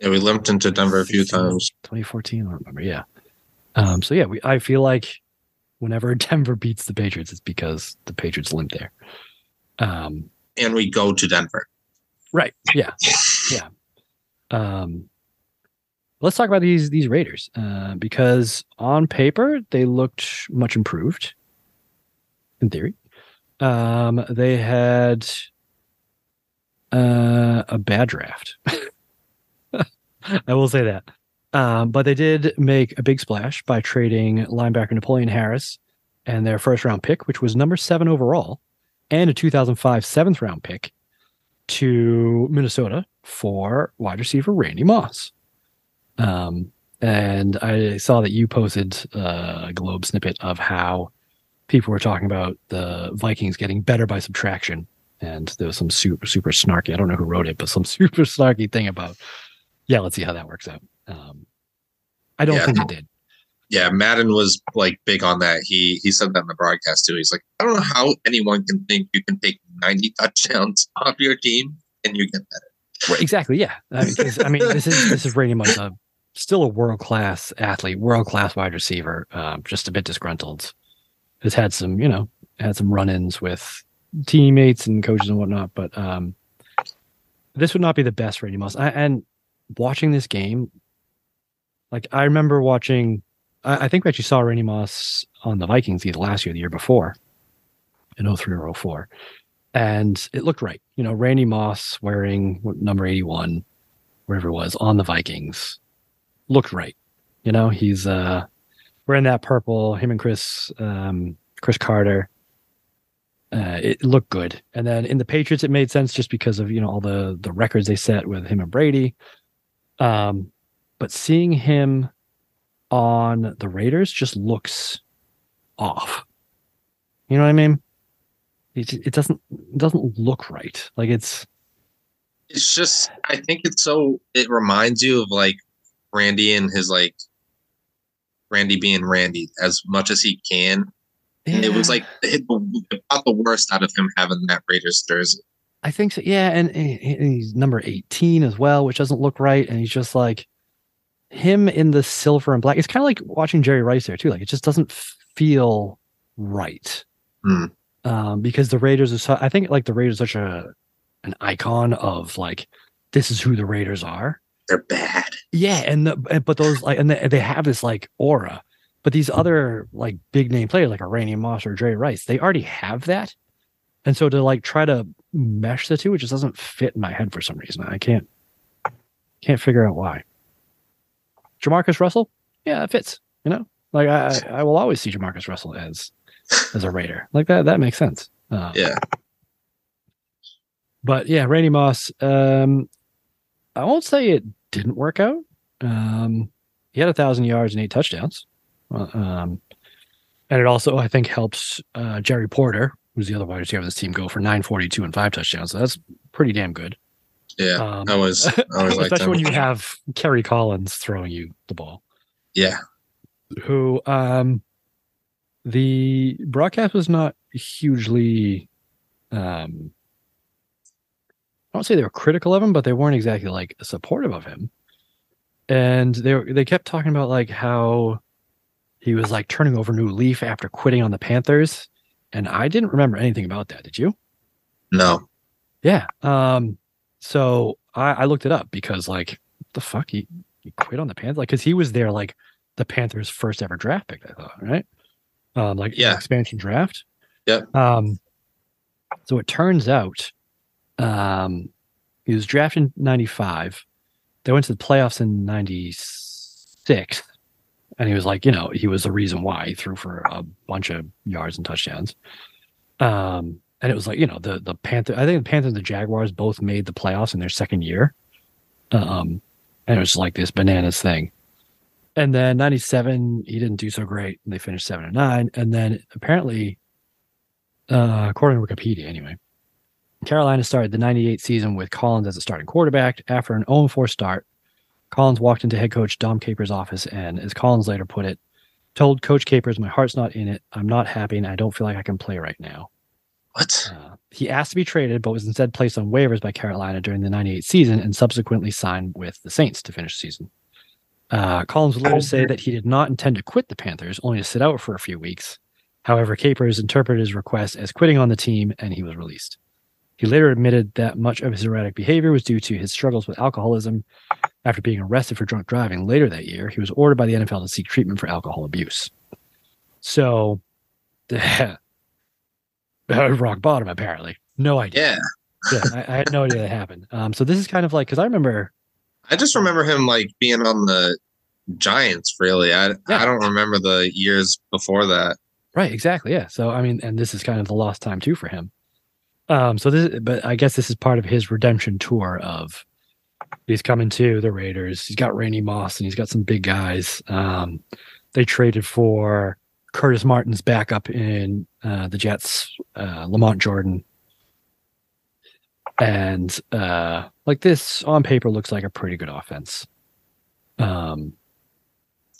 Yeah, we limped into Denver a few times. 2014, I don't remember. Yeah. Um, so yeah, we I feel like whenever Denver beats the Patriots, it's because the Patriots limp there. Um, And we go to Denver. right. Yeah. Yeah. Um, let's talk about these these Raiders uh, because on paper they looked much improved. In theory, um, they had uh, a bad draft. I will say that. Um, but they did make a big splash by trading linebacker Napoleon Harris and their first round pick, which was number seven overall, and a 2005 seventh round pick to Minnesota for wide receiver Randy Moss. Um, and I saw that you posted a Globe snippet of how people were talking about the Vikings getting better by subtraction. And there was some super, super snarky, I don't know who wrote it, but some super snarky thing about, yeah, let's see how that works out. Um, I don't Yeah. think it did. Yeah, Madden was like big on that. He he said that in the broadcast too. He's like, I don't know how anyone can think you can take 90 touchdowns off your team and you get better. Right, exactly. Yeah. I mean, I mean, this is this is Randy Moss, still a world class athlete, world class wide receiver. Um, just a bit disgruntled. Has had some, you know, had some run ins with teammates and coaches and whatnot. But um, this would not be the best Randy Moss. I, and watching this game, like I remember watching. I, I think we actually saw Randy Moss on the Vikings either last year, or the year before, in 03 or 04 and it looked right. You know, Randy Moss wearing number 81, wherever it was, on the Vikings looked right. You know, he's uh wearing that purple, him and Chris um Cris Carter. Uh, it looked good. And then in the Patriots, it made sense just because of, you know, all the the records they set with him and Brady. Um, but seeing him on the Raiders just looks off. You know what I mean? It, it doesn't it doesn't look right. Like it's It's just I think it's so it reminds you of like Randy and his like Randy being Randy as much as he can. It was like it, it got the worst out of him having that Raiders jersey. I think so. Yeah, and, and he's number eighteen as well, which doesn't look right. And he's just like him in the silver and black. It's kind of like watching Jerry Rice there too. Like it just doesn't feel right. Hmm. Um, because the Raiders are, so, I think like the Raiders are such a an icon of like this is who the Raiders are. They're bad. Yeah, and the but those like and they, they have this like aura. But these other like big name players like Randy Moss or Dre Rice, they already have that. And so to like try to mesh the two, it just doesn't fit in my head for some reason. I can't can't figure out why. Jamarcus Russell, yeah, it fits. You know, like I I will always see Jamarcus Russell as as a Raider. Like that that makes sense. Uh, Yeah. but yeah, Randy Moss. Um, I won't say it didn't work out. Um, he had a thousand yards and eight touchdowns. Um, and it also, I think, helps uh, Jerry Porter, who's the other wide receiver on this team, go for nine forty-two and five touchdowns. So that's pretty damn good. Yeah. Um, I was I was like especially when you have Kerry Collins throwing you the ball. Yeah. who um the broadcast was not hugely um I don't say they were critical of him, but they weren't exactly like supportive of him. And they were, they kept talking about like how he was like turning over a new leaf after quitting on the Panthers. And I didn't remember anything about that. Did you? No. Yeah. Um, so I, I looked it up because like what the fuck he, he quit on the Panthers like because he was there like the Panthers' first ever draft pick, I thought, right? Um, like Yeah. expansion draft. Yep. Um, so it turns out, um, he was drafted in '95. They went to the playoffs in '96, and he was like, you know, he was the reason why he threw for a bunch of yards and touchdowns. Um, and it was like, you know, the the Panther. I think the Panthers and the Jaguars both made the playoffs in their second year. Um, and it was like this bananas thing. And then 97, he didn't do so great. And they finished seven and nine. And then apparently, uh, according to Wikipedia anyway, Carolina started the 98 season with Collins as a starting quarterback. After an 0 4 start, Collins walked into head coach Dom Capers' office and, as Collins later put it, told Coach Capers, My heart's not in it. I'm not happy and I don't feel like I can play right now. What? Uh, he asked to be traded, but was instead placed on waivers by Carolina during the 98 season and subsequently signed with the Saints to finish the season. Uh, Collins would later say that he did not intend to quit the Panthers, only to sit out for a few weeks. However, Capers interpreted his request as quitting on the team and he was released. He later admitted that much of his erratic behavior was due to his struggles with alcoholism. After being arrested for drunk driving later that year, he was ordered by the NFL to seek treatment for alcohol abuse. So, rock bottom, apparently. No idea. Yeah. Yeah, I, I had no idea that happened. Um, so this is kind of like because I remember, I just remember him like being on the Giants. Really, I Yeah. I don't remember the years before that. right? Exactly, yeah. So I mean, and this is kind of the lost time too for him. Um, so this, but I guess this is part of his redemption tour of he's coming to the Raiders. He's got Randy Moss and he's got some big guys. Um, they traded for Curtis Martin's backup in uh, the Jets, uh, Lamont Jordan. And uh, like this on paper looks like a pretty good offense. Um,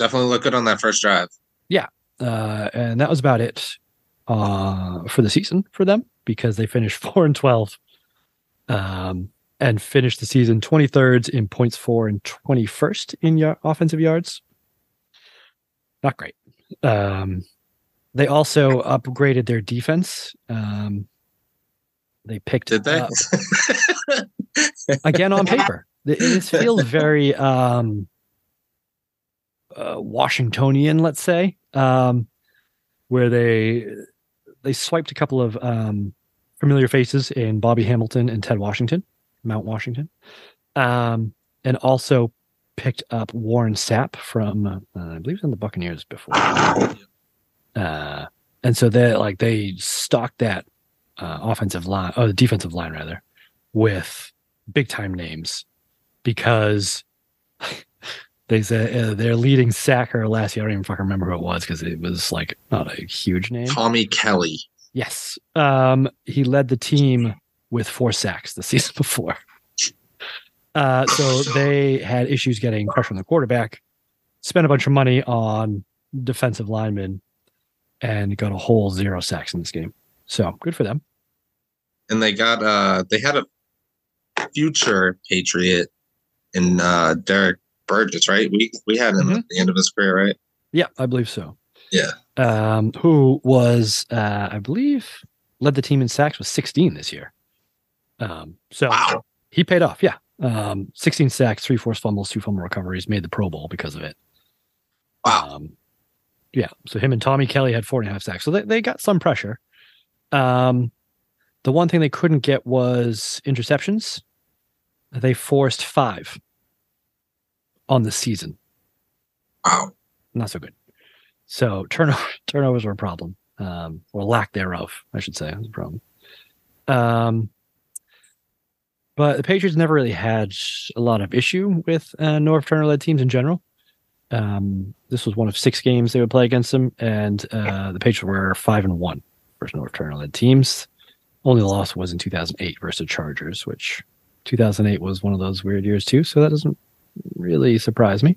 Definitely look good on that first drive. Yeah. Uh, and that was about it uh, for the season for them because they finished four and twelve, um, and finished the season twenty thirds in points for and twenty first in y- offensive yards. Not great. Um, they also upgraded their defense. Um, they picked Did they? up- again on paper. Th- This feels very um, uh, Washingtonian, let's say, um, where they they swiped a couple of um, familiar faces in Bobby Hamilton and Ted Washington, Mount Washington, um, and also picked up Warren Sapp from uh, I believe was in the Buccaneers before. Uh, and so they like they stocked that uh, offensive line, oh, the defensive line rather, with big time names because they said uh, their leading sacker last year. I don't even fucking remember who it was because it was like not a huge name. Tommy Kelly. Yes, um, he led the team with four sacks the season before. Uh, so they had issues getting pressure on the quarterback. Spent a bunch of money on defensive linemen, and got a whole zero sacks in this game. So good for them. and they got uh they had a future patriot in uh Derrick Burgess, right? We we had him Mm-hmm. at the end of his career, right? Yeah, I believe so. Yeah. Um, who was, uh, I believe, led the team in sacks with 16 this year. Um, so Wow. he paid off. Yeah. Um, 16 sacks, three forced fumbles, two fumble recoveries, made the Pro Bowl because of it. Wow. Um, yeah. So him and Tommy Kelly had four and a half sacks. So they, they got some pressure. Um, the one thing they couldn't get was interceptions. They forced five on the season. Wow. Not so good. So turnover, turnovers were a problem, um, or lack thereof, I should say, was a problem. Um, but the Patriots never really had a lot of issue with uh, Norv Turner led teams in general. Um, this was one of six games they would play against them, and uh, the Patriots were five and one versus Norv Turner led teams. Only the loss was in 2008 versus the Chargers, which 2008 was one of those weird years too. So that doesn't really surprise me.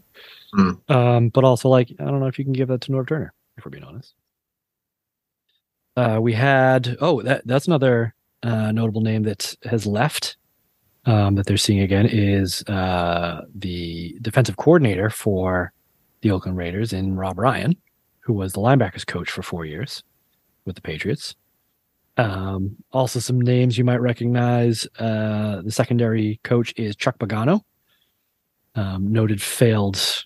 Hmm. Um, but also, like, I don't know if you can give that to Norv Turner, if we're being honest. Uh, we had oh that that's another uh, notable name that has left um, that they're seeing again is uh, the defensive coordinator for the Oakland Raiders in Rob Ryan, who was the linebackers coach for four years with the Patriots. Um, also, some names you might recognize. Uh, the secondary coach is Chuck Pagano, um, noted failed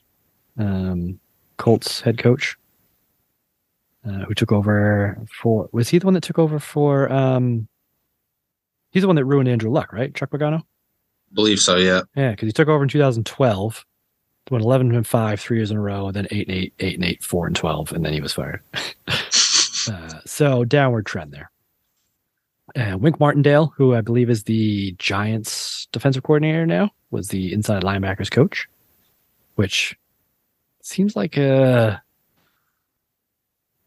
um, Colts head coach, uh, who took over for. Was he the one that took over for? Um, he's the one that ruined Andrew Luck, right? Chuck Pagano. Believe so. Yeah. Yeah, because he took over in 2012, went 11 and 5 three years in a row, and then 8 and 8, 8 and 8, 4 and 12, and then he was fired. uh, so downward trend there. Uh, Wink Martindale, who I believe is the Giants defensive coordinator now, was the inside linebackers coach, which seems like a.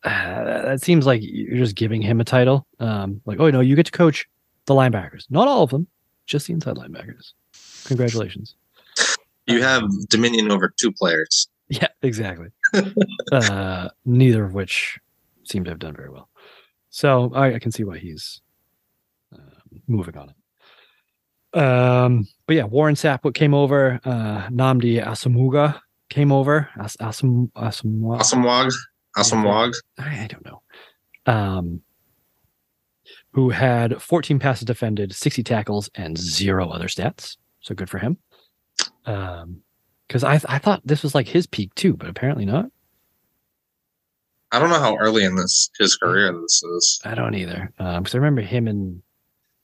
Uh, that seems like you're just giving him a title. Um, like, oh no, you get to coach the linebackers, not all of them, just the inside linebackers. Congratulations. You have dominion over two players. Yeah, exactly. uh, neither of which seem to have done very well. So I, I can see why he's uh, moving on it. Um, but yeah, Warren Sapp came over. Uh, Nnamdi Asomugha came over. As, Asam, Asam, Awesome Wog. Awesome Wog. I, I don't know. Um, who had 14 passes defended, 60 tackles, and zero other stats. So good for him. Um, because I I thought this was like his peak too, but apparently not. I don't know how early in this his career this is. I don't either. Um, because I remember him and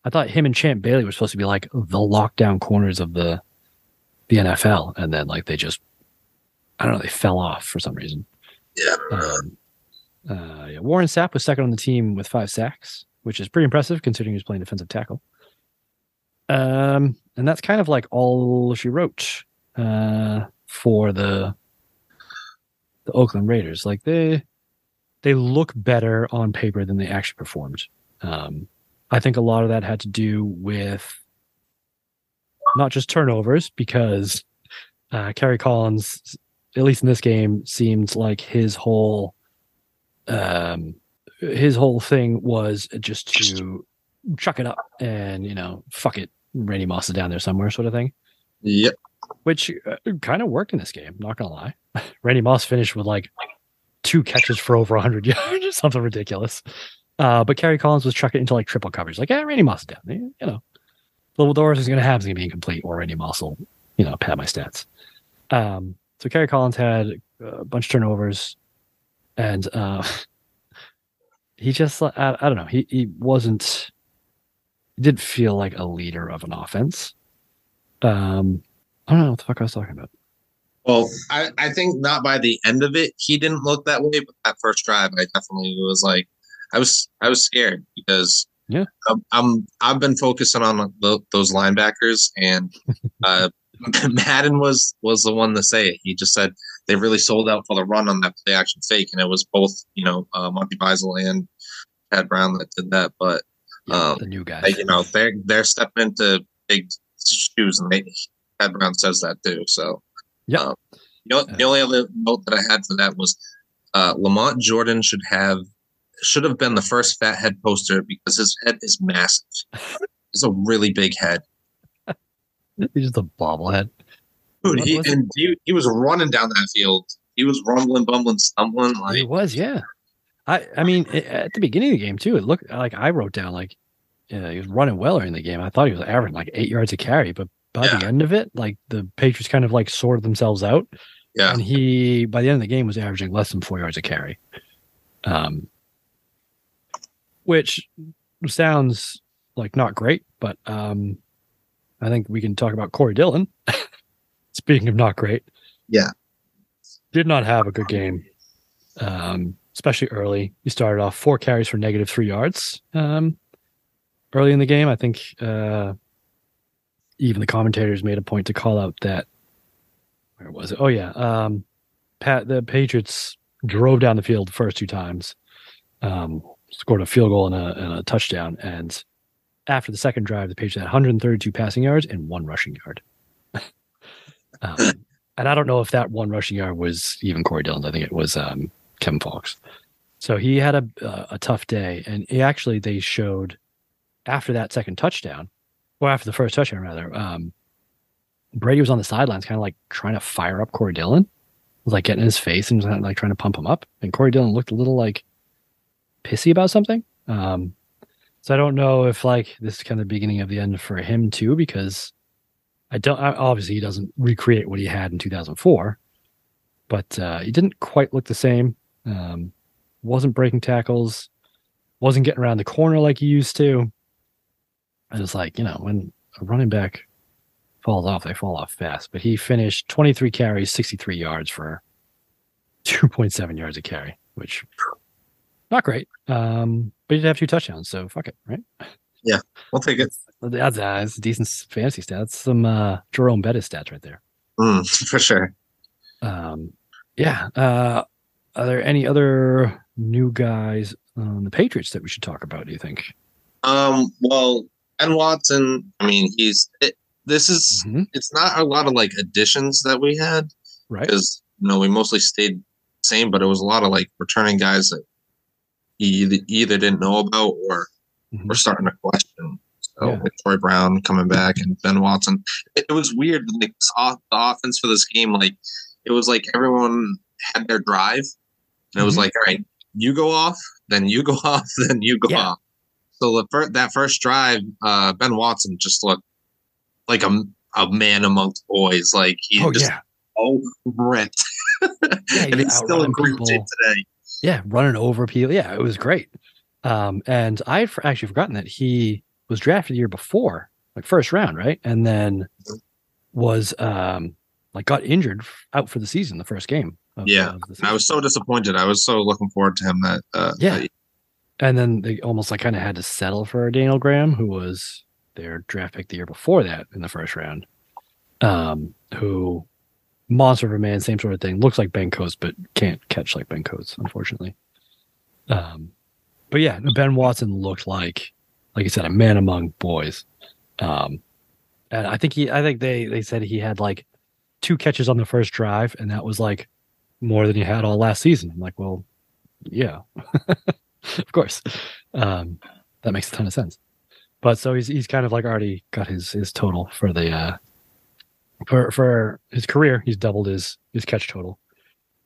I thought him and Champ Bailey were supposed to be like the lockdown corners of the the NFL, and then like they just I don't know they fell off for some reason. Yeah. Um, uh, yeah, Warren Sapp was second on the team with five sacks, which is pretty impressive considering he was playing defensive tackle. Um, and that's kind of like all she wrote uh, for the the Oakland Raiders. Like they they look better on paper than they actually performed. Um, I think a lot of that had to do with not just turnovers, because uh, Kerry Collins, at least in this game, seemed like his whole um, his whole thing was just to chuck it up and you know fuck it, Randy Moss is down there somewhere, sort of thing Yep. which uh, kind of worked in this game. Not gonna lie, Randy Moss finished with like two catches for over 100 yards or something ridiculous. Uh, but Kerry Collins was chucking into like triple coverage. Like, yeah, Randy Moss is down. You know, the, the worst is gonna have is gonna be incomplete, or Randy Moss will, you know, pad my stats. Um, so Kerry Collins had a bunch of turnovers, and uh, he just I, I don't know he he wasn't he didn't feel like a leader of an offense. Um, I don't know what the fuck I was talking about. Well, I, I think not by the end of it, he didn't look that way. But that first drive, I definitely was like, I was I was scared because Yeah. I'm, I'm I've been focusing on the, those linebackers, and uh, Madden was was the one to say it. He just said they really sold out for the run on that play action fake, and it was both you know uh, Monte Beisel and Chad Brown that did that. But Yeah, Um, the new guy. you know they're they're stepping into big shoes, and they Chad Brown says that too. So Yeah. um, you know, the only other note that I had for that was uh, Lamont Jordan should have should have been the first fat head poster because his head is massive. It's a really big head, He's just a bobblehead. dude. What He, it? and he, he was running down that field. he was rumbling, bumbling, stumbling. Like It was, yeah. I I mean, it, at the beginning of the game too, it looked like I wrote down like yeah, he was running well in the game. I thought he was averaging like eight yards a carry, but by the end of it, like the Patriots kind of like sorted themselves out, yeah, and he by the end of the game was averaging less than four yards a carry, um, which sounds like not great, but um, I think we can talk about Corey Dillon. Speaking of not great, Yeah. did not have a good game, um, especially early. He started off four carries for negative three yards um, early in the game. I think uh, even the commentators made a point to call out that where was it? Oh yeah, um, Pat. The Patriots drove down the field the first two times, um, scored a field goal and a, and a touchdown, and after the second drive, the Patriots had 132 passing yards and one rushing yard. um, and I don't know if that one rushing yard was even Corey Dillon. I think it was um, Kevin Faulk. So he had a a, a tough day, and he actually they showed after that second touchdown, or after the first touchdown rather. Um, Brady was on the sidelines, kind of like trying to fire up Corey Dillon, like getting in his face and like trying to pump him up. And Corey Dillon looked a little like pissy about something. Um, so I don't know if like this is kind of the beginning of the end for him too, because I don't I- obviously he doesn't recreate what he had in 2004, but uh, he didn't quite look the same. Um, wasn't breaking tackles, wasn't getting around the corner like he used to. And it's like you know when a running back falls off, they fall off fast. But he finished 23 carries, 63 yards for 2.7 yards a carry, which not great. Um, but he did have two touchdowns, so fuck it, right? Yeah, we'll take it That's, uh, that's a decent fantasy stats. Some uh, Jerome Bettis stats right there. Mm, for sure. Um, yeah. Uh, are there any other new guys on the Patriots that we should talk about? Do you think? Um, well, Ben Watson. I mean, he's it, this is Mhm. it's not a lot of like additions that we had Right. because you know we mostly stayed same, but it was a lot of like returning guys that either, either didn't know about or Mhm. were starting to question. So Yeah. with Troy Brown coming back and Ben Watson, it, it was weird. Like off, the offense for this game, like it was like everyone had their drive, and it was Mhm. like, all right, you go off, then you go off, then you go Yeah. off. So the first that first drive, uh, Ben Watson just looked like a, a man amongst boys. Like he Oh just yeah. all ripped. Yeah, and he's still in great today. Yeah, running over people. Yeah, it was great. Um, and I had for- actually forgotten that he was drafted the year before, like first round, right? And then was um like got injured out for the season, the first game. of- Yeah, of I was so disappointed. I was so looking forward to him that uh, Yeah. that- and then they almost like kind of had to settle for Daniel Graham, who was their draft pick the year before that in the first round. Um, who monster of a man, same sort of thing. Looks like Ben Coates, but can't catch like Ben Coates, unfortunately. Um, but yeah, Ben Watson looked like, like you said, a man among boys. Um, and I think he, I think they they said he had like two catches on the first drive, and that was like more than he had all last season. I'm like, well, yeah, of course. Um, that makes a ton of sense. But so he's he's kind of like already got his his total for the uh for for his career. He's doubled his his catch total.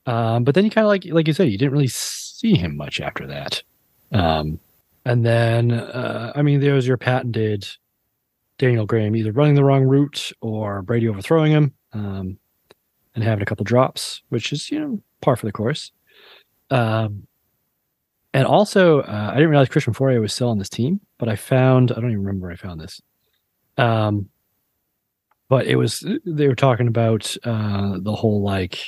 Um, but then you kind of like like you said, you didn't really see him much after that. Um, and then uh, I mean, there was your patented Daniel Graham either running the wrong route or Brady overthrowing him, um, and having a couple drops, which is you know par for the course. Um, and also, uh, I didn't realize Christian Fauria was still on this team, but I found I don't even remember where I found this. Um, but it was they were talking about uh, the whole like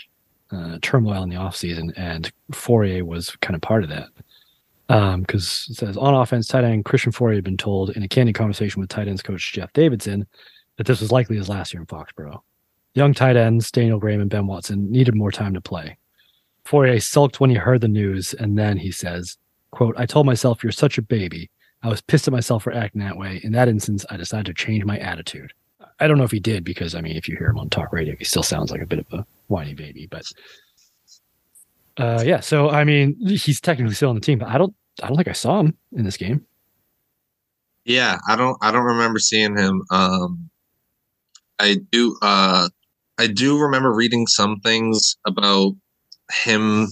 uh, turmoil in the offseason, and Fauria was kind of part of that. Because it says on offense, tight end Christian Fauria had been told in a candid conversation with tight ends coach Jeff Davidson that this was likely his last year in Foxborough. Young tight ends Daniel Graham and Ben Watson needed more time to play. Fauria sulked when he heard the news, and then he says, quote, I told myself you're such a baby. I was pissed at myself for acting that way. In that instance, I decided to change my attitude. I don't know if he did because I mean, if you hear him on talk radio, he still sounds like a bit of a whiny baby. But uh, yeah, so I mean, he's technically still on the team, but I don't, I don't think I saw him in this game. Yeah, I don't I don't remember seeing him. Um I do uh I do remember reading some things about him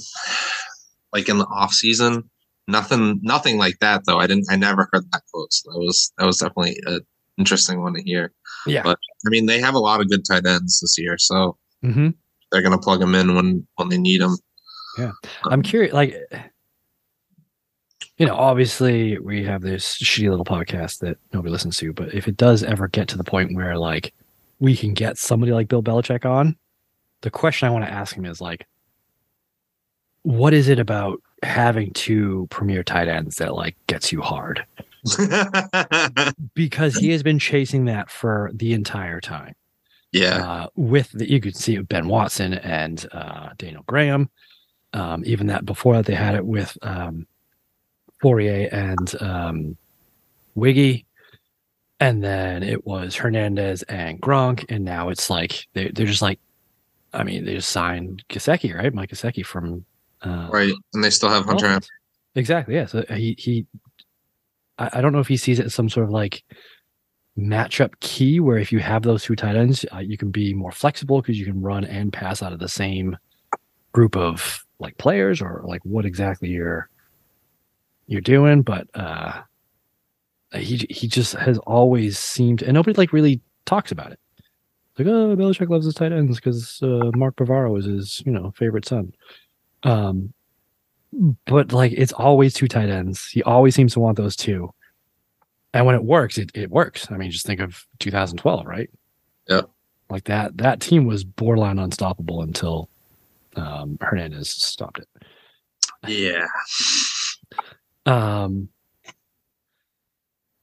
like in the off season. Nothing, nothing like that though. I didn't. I never heard that quote. That was that was definitely an interesting one to hear. Yeah. But I mean, they have a lot of good tight ends this year, so hmm they're gonna plug them in when when they need them. Yeah. I'm curious, like, you know, obviously we have this shitty little podcast that nobody listens to, but if it does ever get to the point where like we can get somebody like Bill Belichick on, the question I want to ask him is like, what is it about having two premier tight ends that like gets you hard? Because he has been chasing that for the entire time. yeah, uh, with the you could see Ben Watson and uh, Daniel Graham. Um, even that before that they had it with um, Fauria and um, Wiggy, and then it was Hernandez and Gronk, and now it's like they they're just like, I mean, they just signed Gesicki, right? Mike Gesicki from uh, right. And they still have Hunter. Exactly. Yeah. So he he, I, I don't know if he sees it as some sort of like matchup key where if you have those two tight ends, uh, you can be more flexible because you can run and pass out of the same group of like players or like what exactly you're you're doing. But uh he he just has always seemed, and nobody like really talks about it. Like, oh, Belichick loves his tight ends because uh, Mark Bavaro is his, you know, favorite son. Um, but like it's always two tight ends. He always seems to want those two. And when it works, it, it works. I mean, just think of 2012, right? Yep. Like that that team was borderline unstoppable until um, Hernandez stopped it. Yeah. Um,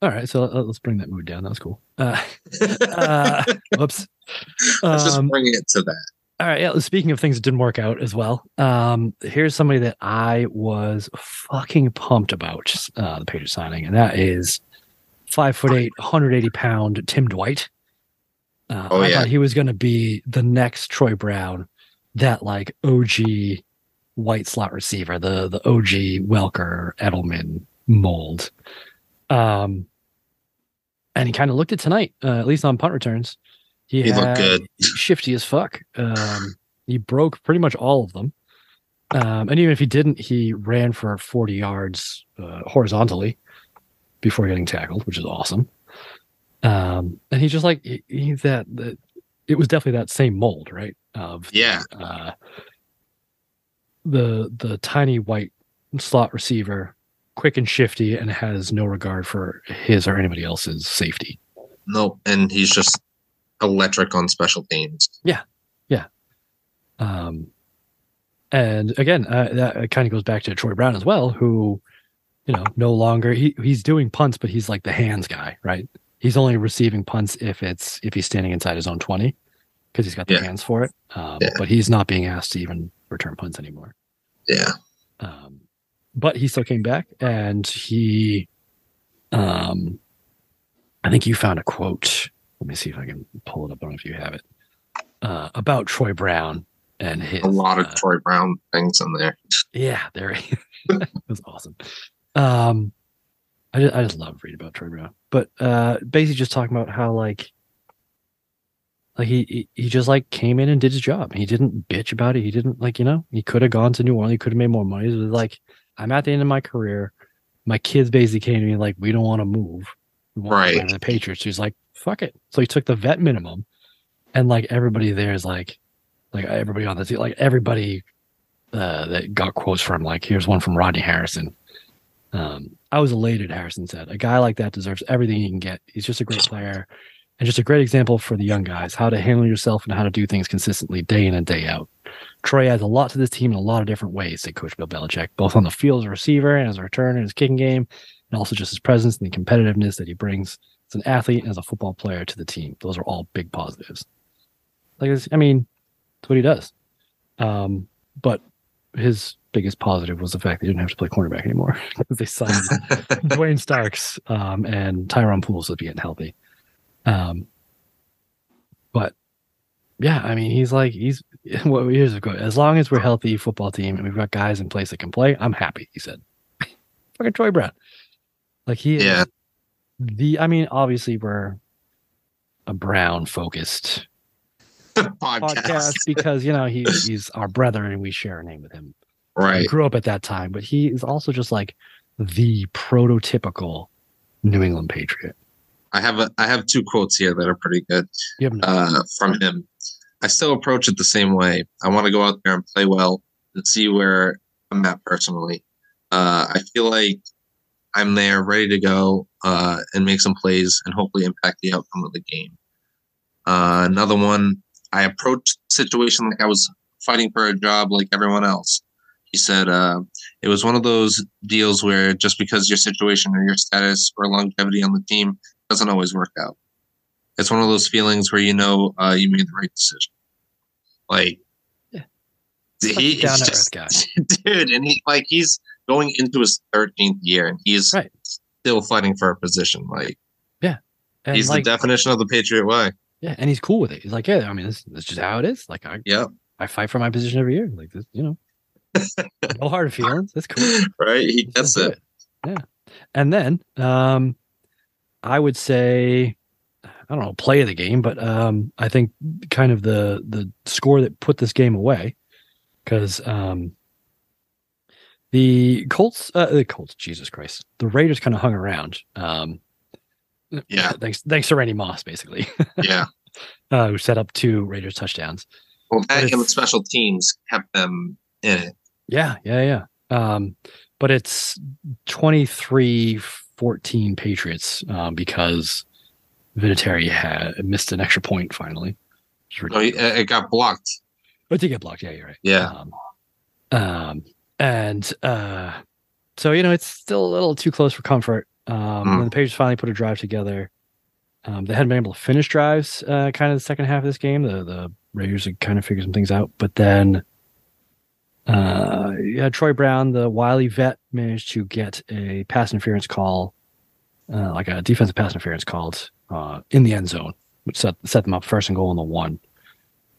all right, so let- let's bring that mood down. That was cool. Uh, uh, whoops. Let's just Um, bring it to that. All right. Yeah. Speaking of things that didn't work out as well, um, here's somebody that I was fucking pumped about uh, the Patriots signing, and that is five foot eight, 180 pound Tim Dwight. Uh, Oh, I yeah. thought he was going to be the next Troy Brown, that like OG white slot receiver, the the OG Welker Edelman mold. Um, and he kind of looked it tonight, uh, at least on punt returns. He looked had- good. shifty as fuck. Um, he broke pretty much all of them. Um, and even if he didn't, he ran for 40 yards uh, horizontally before getting tackled, which is awesome. Um, and he's just like he, he's that, that. It was definitely that same mold, right? Of Yeah. uh, the the tiny white slot receiver, quick and shifty, and has no regard for his or anybody else's safety. Nope. And he's just electric on special teams. Yeah, yeah. Um, and again, uh, that kind of goes back to Troy Brown as well, who, you know, no longer he he's doing punts, but he's like the hands guy, right? He's only receiving punts if it's if he's standing inside his own twenty, because he's got the Yeah. hands for it. Um, Yeah. But he's not being asked to even return punts anymore. Yeah. Um, but he still came back, and he, um, I think you found a quote. Let me see if I can pull it up. I don't know if you have it uh, about Troy Brown and his A lot of uh, Troy Brown things in there. yeah, there it was awesome. Um, I just, I just love reading about Troy Brown, but uh, basically just talking about how like, like he, he just like came in and did his job. He didn't bitch about it. He didn't like you know he could have gone to New Orleans. He could have made more money. It was like I'm at the end of my career. My kids basically came to me like we don't want to move. We want Right. the Patriots. He's like fuck it. So he took the vet minimum, and like everybody there is like, like everybody on the team, like everybody uh, that got quotes from. Like, here's one from Rodney Harrison. Um, I was elated. Harrison said, "A guy like that deserves everything he can get. He's just a great player, and just a great example for the young guys how to handle yourself and how to do things consistently, day in and day out." Troy adds a lot to this team in a lot of different ways. Said Coach Bill Belichick, both on the field as a receiver and as a return in his kicking game, and also just his presence and the competitiveness that he brings as an athlete and as a football player to the team. Those are all big positives. Like, it's- I mean, that's what he does. Um, but his biggest positive was the fact that he didn't have to play cornerback anymore because they signed Duane Starks um, and Tyrone Pools would be getting healthy. Um, but yeah, I mean, he's like he's what years ago. As long as we're healthy football team and we've got guys in place that can play, I'm happy. He said, "Fucking Troy Brown." Like he Yeah. The. I mean, obviously we're a Brown focused podcast. podcast because you know he's he's our brother and we share a name with him. We Right. grew up at that time, but he is also just like the prototypical New England Patriot. I have a I have two quotes here that are pretty good You have no, uh, from him. I still approach it the same way. I want to go out there and play well and see where I'm at personally. Uh, I feel like I'm there, ready to go uh, and make some plays and hopefully impact the outcome of the game. Uh, another one, I approached the situation like I was fighting for a job like everyone else. He said uh, it was one of those deals where just because your situation or your status or longevity on the team doesn't always work out. It's one of those feelings where you know uh, you made the right decision. Like, Yeah. he to just, guy. dude, and he like he's going into his 13th year and he's Right. still fighting for a position. Like, And he's like, the definition of the Patriot way. yeah, and he's cool with it. He's like, yeah, I mean, this, this is just how it is. Like, I Yep. I fight for my position every year. Like this, you know, no hard feelings. That's cool. Right? He gets do it. Yeah. And then um I would say I don't know, play of the game, but um I think kind of the the score that put this game away cuz um the Colts uh, the Colts Jesus Christ. The Raiders kind of hung around. Um Yeah. Thanks thanks to Randy Moss basically. Yeah. uh who set up two Raiders touchdowns. Well, that it's- and special teams kept them in it. Yeah, yeah, yeah. Um, but it's 23 14 Patriots um, because Vinatieri had missed an extra point finally. No, it got blocked. But did get blocked. Yeah, you're right. Yeah. Um, um, and uh, so, you know, it's still a little too close for comfort. Um, Mm. When the Patriots finally put a drive together, um, they hadn't been able to finish drives uh, kind of the second half of this game. The, the Raiders had kind of figured some things out. But then uh, yeah, Troy Brown, the wily vet, managed to get a pass interference call, uh, like a defensive pass interference called uh, in the end zone, which set, set them up first and goal on the one,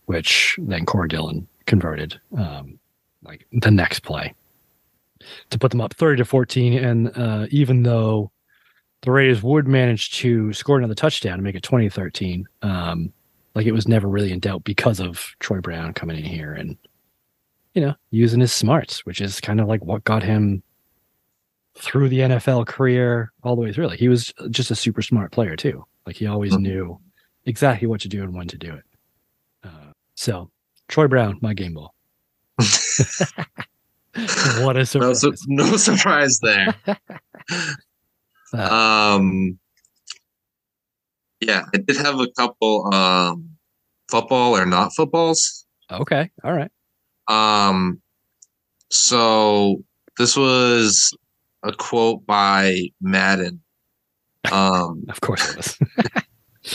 which then Corey Dillon converted um, like the next play to put them up 30 to 14. And uh, even though the Raiders would manage to score another touchdown and make it 20 13, um, like it was never really in doubt because of Troy Brown coming in here and you know, using his smarts, which is kind of like what got him through the NFL career all the way through. Like he was just a super smart player too. Like he always Mhm. knew exactly what to do and when to do it. Uh, so Troy Brown, my game ball. what a No, surprise! su- no surprise there. Um, yeah, I did have a couple um, football or not footballs. okay, all right. Um, so this was a quote by Madden. Um, Of course it was.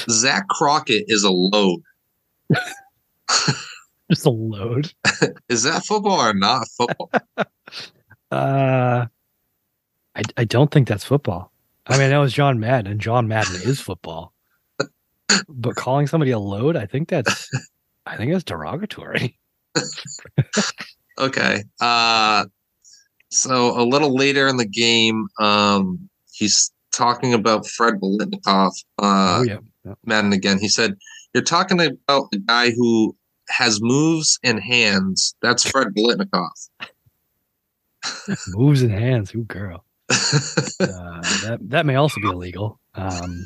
Zack Crockett is a load. just a load. Is that football or not football? Uh, I I don't think that's football. I mean, I know it's John Madden, and John Madden is football. But calling somebody a load, I think that's I think that's derogatory. Okay. Uh, so a little later in the game, um, he's talking about Fred Biletnikoff. Uh, oh yeah. yeah. Madden again. He said, "You're talking about a guy who has moves and hands. That's Fred Biletnikoff." Moves and hands. Ooh, girl. Uh, that that may also be illegal. Um,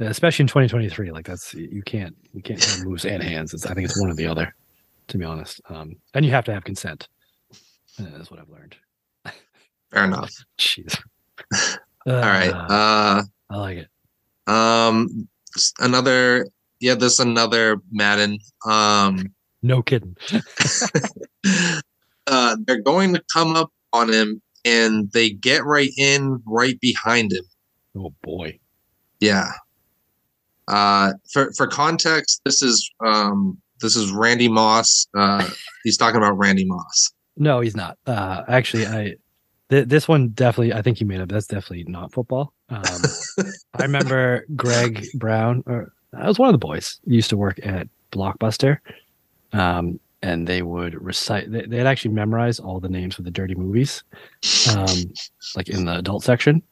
especially in 2023. Like that's you can't you can't have moves and hands. It's, I think it's one or the other. To be honest, um, and you have to have consent. Uh, That's what I've learned. Fair enough. Jeez. All right. Uh, Uh, I like it. um, another. Yeah, there's another Madden. Um, No kidding. uh, they're going to come up on him, and they get right in, right behind him. Oh boy. Yeah. Uh, for for context, this is um, this is Randy Moss. Uh, he's talking about Randy Moss. No, he's not. Uh, actually, I th- this one definitely. I think you made up. That's definitely not football. Um, I remember Greg Brown, or I was one of the boys. Used to work at Blockbuster, um, and they would recite. They, they'd actually memorize all the names of the dirty movies, um, like in the adult section.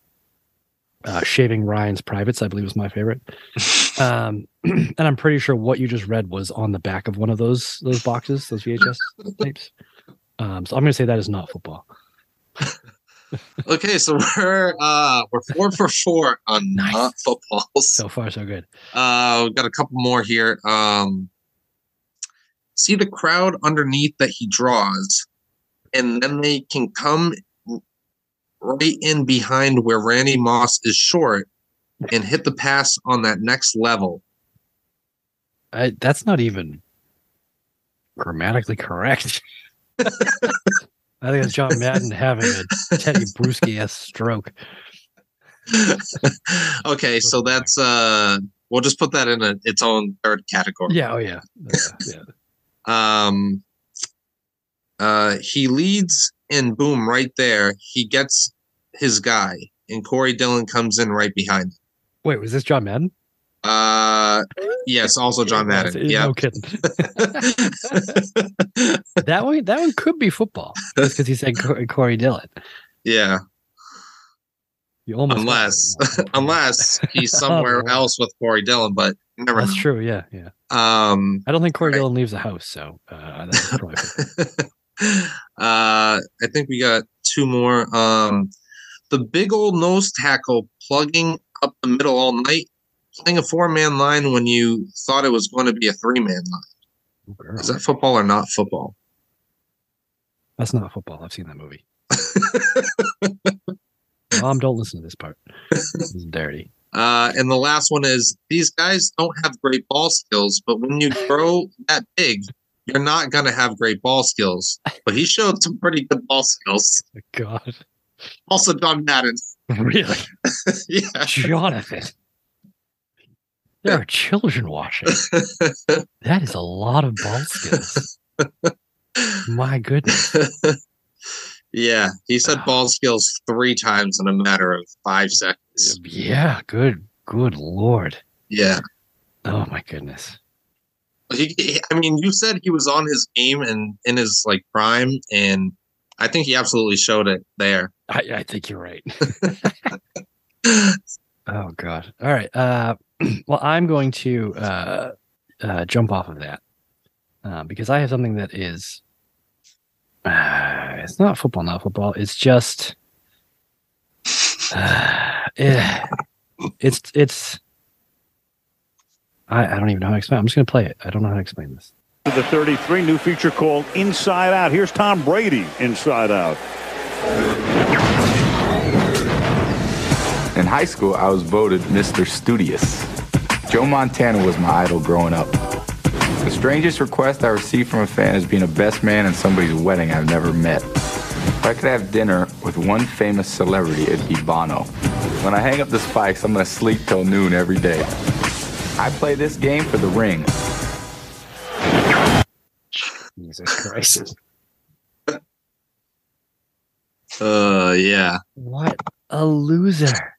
uh, shaving Ryan's privates, I believe was my favorite. Um, and I'm pretty sure what you just read was on the back of one of those those boxes, those VHS tapes. Um, so I'm going to say that is not football. Okay, so we're uh we're four for four on Nice. not footballs. So far, so good. Uh, we've got a couple more here. Um, see the crowd underneath that he draws, and then they can come right in behind where Randy Moss is short and hit the pass on that next level. I, that's not even grammatically correct. I think it's John Madden having a Teddy Bruschi s stroke. okay, so that's uh, we'll just put that in a, its own third category. Yeah, oh yeah, Uh, yeah. Um, uh, he leads and boom, right there, he gets his guy, and Corey Dillon comes in right behind. him. Wait, was this John Madden? Uh, yes, also John Madden. Yeah. no kidding. that one, that one could be football because he said Corey Dillon. yeah, You almost unless unless he's somewhere Oh. else with Corey Dillon, but never that's true. Yeah, yeah. Um, I don't think Corey Right. Dillon leaves the house, so uh, that's probably uh, I think we got two more. Um, the big old nose tackle plugging up the middle all night, playing a four man line when you thought it was going to be a three man line. Girl. Is that football or not football? That's not football. I've seen that movie. Mom, don't listen to this part. This is dirty. Uh, and the last one is these guys don't have great ball skills, but when you grow that big, you're not going to have great ball skills. But he showed some pretty good ball skills. God, Also, Don Madden. really, yeah. Jonathan? There are children watching. That is a lot of ball skills. My goodness. yeah. He said ah. ball skills three times in a matter of five seconds. Um, yeah, good, good lord. Yeah. Oh my goodness. He, he- I mean, you said he was on his game and in his like prime, and I think he absolutely showed it there. I, I think you're right. oh god. All right. Uh, well, I'm going to uh, uh, jump off of that uh, because I have something that is. Uh, it's not football, not football. It's just. Uh, it's it's. I, I don't even know how to explain. I'm just going to play it. I don't know how to explain this. To the 33, new feature called Inside Out. Here's Tom Brady, Inside Out. In high school, I was voted Mr. Studious. Joe Montana was my idol growing up. The strangest request I received from a fan is being a best man in somebody's wedding I've never met. If I could have dinner with one famous celebrity, it'd be Bono. When I hang up the spikes, I'm gonna sleep till noon every day. I play this game for the ring. Jesus Christ! Uh, yeah. What a loser!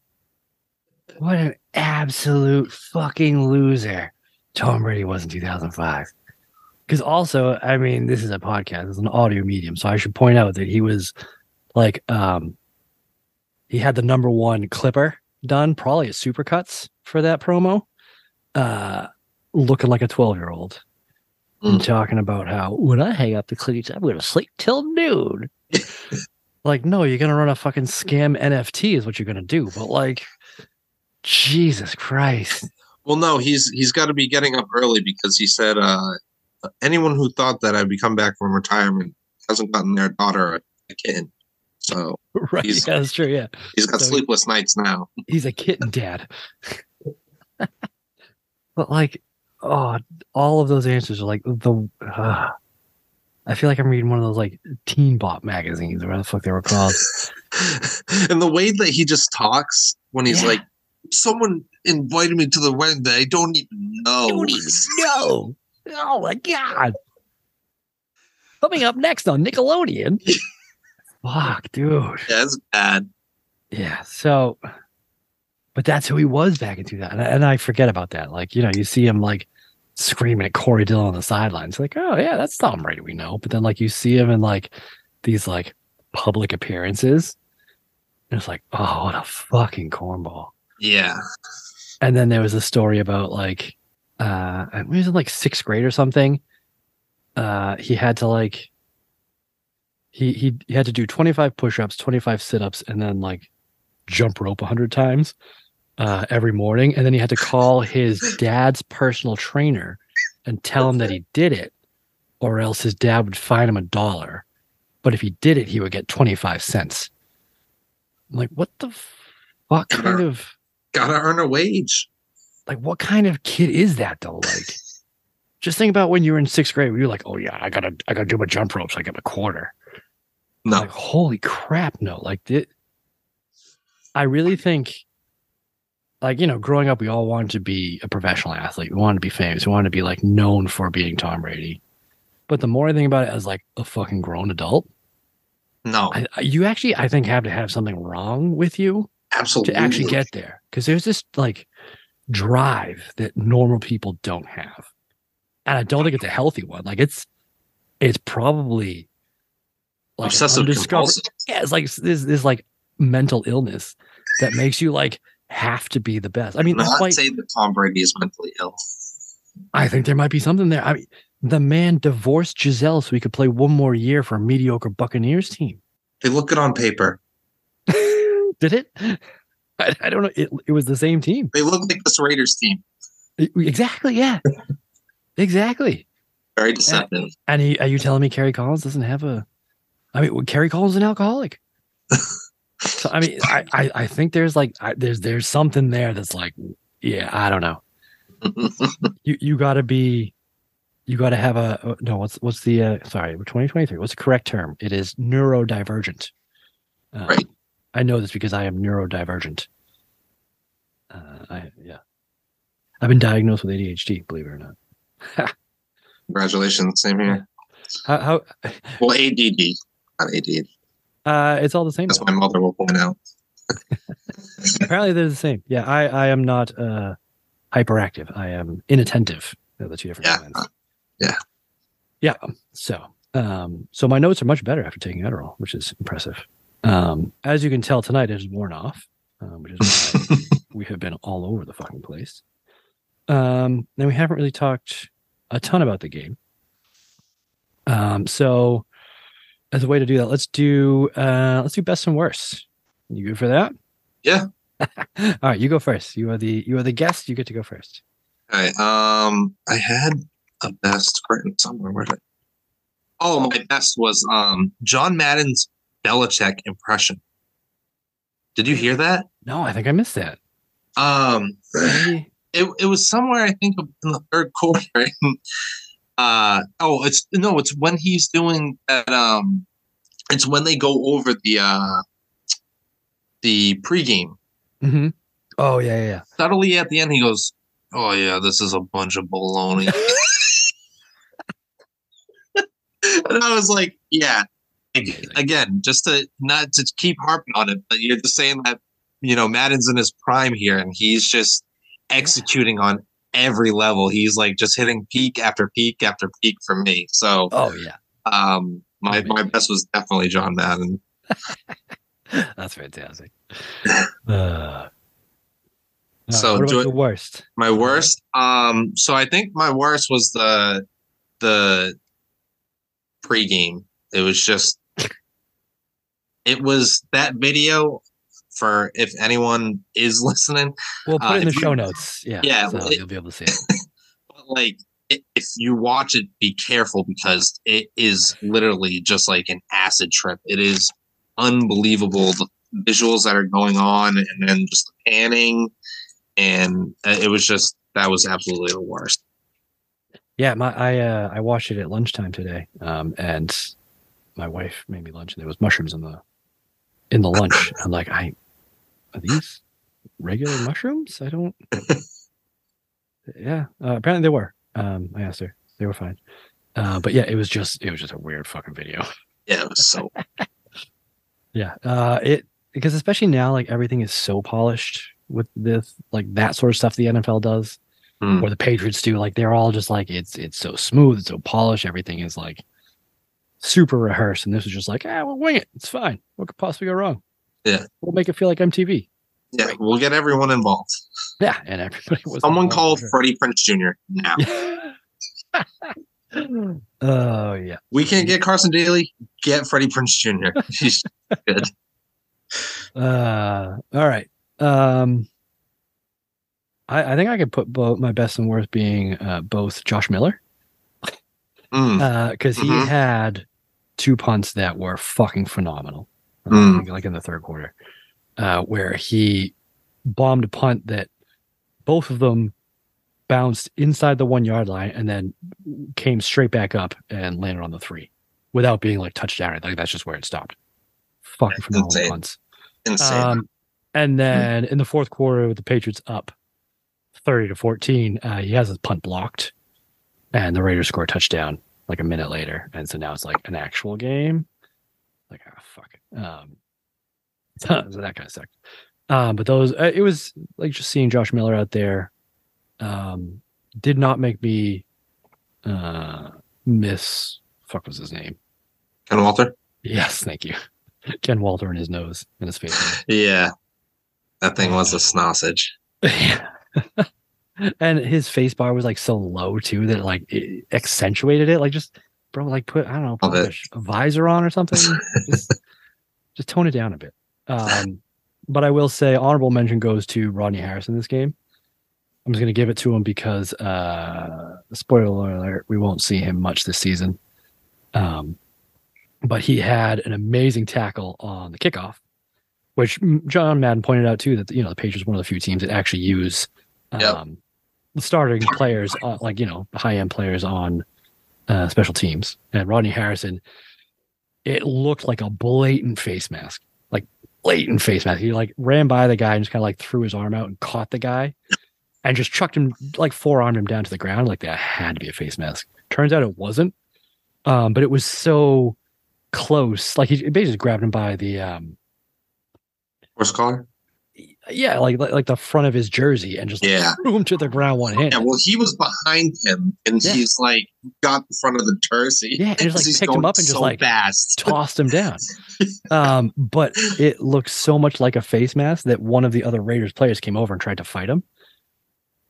What an absolute fucking loser! Tom Brady was in 2005. Because also, I mean, this is a podcast, it's an audio medium, so I should point out that he was like, um, he had the number one clipper done, probably at Supercuts for that promo, uh, looking like a 12 year old. And Mm. talking about how when I hang up the cleats, I'm going to sleep till noon. like, no, you're going to run a fucking scam NFT, is what you're going to do. But like, Jesus Christ. Well, no, he's he's got to be getting up early because he said uh, anyone who thought that I'd be come back from retirement hasn't gotten their daughter a, a kid. So right. Yeah, that's true. Yeah. he's got So he- sleepless nights now. he's a kitten dad. but like, oh, all of those answers are like the. Uh, I feel like I'm reading one of those like teen bop magazines or whatever the fuck they were called. and the way that he just talks when he's Yeah. like, someone invited me to the wedding that I don't even know. don't even know. Oh my god! Coming up next on Nickelodeon. Fuck, dude. That's bad. Yeah. So, but that's who he was back in 2000. And, and I forget about that. Like, you know, you see him like screaming at Corey Dillon on the sidelines. Like, oh, yeah, that's Tom Brady, we know. But then, like, you see him in like these like public appearances. And it's like, oh, what a fucking cornball. Yeah. And then there was a story about like uh it was in like sixth grade or something. Uh he had to like he he, he had to do 25 push-ups, 25 sit-ups, and then like jump rope 100 times uh every morning. And then he had to call his dad's personal trainer and tell him that he did it, or else his dad would fine him a dollar. But if he did it, he would get 25 cents. I'm like, what the fuck kind of Gotta earn a wage. like what kind of kid is that though? Like just think about when you were in sixth grade where you're like, oh yeah, I gotta I gotta do my jump ropes, I get my quarter. No. Like, holy crap, no. Like it, I really think like, you know, growing up we all wanted to be a professional athlete. We wanted to be famous. We wanted to be like known for being Tom Brady. But the more I think about it as like a fucking grown adult, no. I- you actually I think have to have something wrong with you absolutely. to actually get there because there's this like drive that normal people don't have and i don't think it's a healthy one like it's it's probably like obsessive compulsive. yeah it's like this this like mental illness that makes you like have to be the best i mean I'm not why saying that Tom Brady is mentally ill. i think there might be something there i mean the man divorced Gisele so he could play one more year for a mediocre buccaneers team They look good on paper. did it I, I don't know it, it was the same team They look like this Raiders team. exactly yeah exactly Very deceptive. And he, are you telling me Kerry Collins doesn't have a? I mean, well, Kerry Collins is an alcoholic. so I mean, I, I, I think there's like I, there's there's something there that's like, yeah, I don't know. You you got to be, you got to have a no. What's what's the uh, sorry? 2023. What's the correct term? It is neurodivergent. Uh, Right. I know this because I am neurodivergent. Uh, I yeah. I've been diagnosed with ADHD. Believe it or not. Congratulations. Same here. How, how Well, ADD, not ADD. uh, it's all the same. Though. my mother will point out. Apparently they're the same. Yeah, I, I am not uh hyperactive. I am inattentive. They're the two different Yeah. kinds. Yeah. Yeah. So um so my notes are much better after taking Adderall, which is impressive. Um as you can tell tonight it is worn off, um, which is why we have been all over the fucking place. Um then we haven't really talked a ton about the game. Um so as a way to do that, let's do uh let's do best and worst. You good for that? Yeah. All right, you go first. You are the you are the guest. You get to go first. Okay. Um, I had a best written somewhere. Where did? Oh, my best was um John Madden's Belichick impression. Did you hear that? No, I think I missed that. Um, Maybe- it it was somewhere I think in the third quarter. uh oh, it's no, it's when he's doing that. Um, it's when they go over the uh the pregame. Mhm. Oh yeah, yeah, yeah. Subtly at the end, he goes, "Oh yeah, this is a bunch of baloney." and I was like, "Yeah." Ag- Again, just to not to keep harping on it, but you're just saying that you know Madden's in his prime here, and he's just executing on every level. He's like just hitting peak after peak after peak for me. So, Oh yeah. um, my my best was definitely John Madden. That's fantastic. Uh, So, what do the worst? My worst. Um, so I think my worst was the the pregame. It was just it was that video for if anyone is listening. We'll put Uh, it in the you- show notes. Yeah, Yeah, so it- you'll be able to see it. But like if you watch it, be careful because it is literally just like an acid trip. It is unbelievable the visuals that are going on, and then just the panning, and uh, it was just that was absolutely the worst. Yeah, my I uh, I watched it at lunchtime today, um, and my wife made me lunch, and there was mushrooms in the in the lunch. I'm like, I are these regular mushrooms? I don't. yeah, uh, apparently they were. Um, I asked her; they were fine. Uh, but yeah, it was just it was just a weird fucking video. Yeah, it was so Yeah, uh, it because especially now, like everything is so polished with this, like that sort of stuff the NFL does, Hmm. or the Patriots do. Like they're all just like it's it's so smooth, it's so polished. Everything is like super rehearsed, and this was just like, ah, we'll wing it. It's fine. What could possibly go wrong? Yeah. we'll make it feel like MTV. Yeah, we'll get everyone involved. Yeah, and everybody was Someone involved called sure. Freddie Prinze Jr. now. oh yeah. we can't get Carson Daly. Get Freddie Prinze Jr. He's good. Uh, all right. Um, I, I think I could put both my best and worst being uh, both Josh Miller Mm, because he Mhm. had two punts that were fucking phenomenal, Mm. like in the third quarter, uh, where he bombed a punt that both of them bounced inside the one yard line and then came straight back up and landed on the three without being like touchdown. Like that's just where it stopped. Fucking That's phenomenal insane. punts. insane. Um, and then in the fourth quarter, with the Patriots up thirty to fourteen, uh, he has his punt blocked, and the Raiders score a touchdown like a minute later, and so now it's like an actual game. Like, ah, fuck it. Um, so that kind of sucked. Um, but those, uh, it was like just seeing Josh Miller out there, um, did not make me uh miss. Fuck was his name? Ken Walter. Yes, thank you. Ken Walter in his nose and his face. Yeah, that thing was a sausage. And his face bar was like so low too that it, like it accentuated it. Like just bro, like put I don't know, put a, visor on or something. just, just tone it down a bit. Um, but I will say honorable mention goes to Rodney Harris in this game. I'm just gonna give it to him because uh spoiler alert, we won't see him much this season. Um but he had an amazing tackle on the kickoff, which John Madden pointed out too that you know the Patriots one of the few teams that actually use um, Yep. Starting players, uh, like you know high end players on uh, special teams. And Rodney Harrison, it looked like a blatant face mask, like blatant face mask. He like ran by the guy and just kind of like threw his arm out and caught the guy, and just chucked him like forearmed him down to the ground. Like that had to be a face mask. Turns out it wasn't, um, but it was so close. Like he basically grabbed him by the um, Horse collar. Yeah, like like, the front of his jersey and just Yeah. threw him to the ground one hand. Yeah, well, he was behind him, and Yeah. he's like got the front of the jersey. Yeah, and just, like, picked him up and just, like, fast. tossed him down. Um, but it looked so much like a face mask that one of the other Raiders players came over and tried to fight him.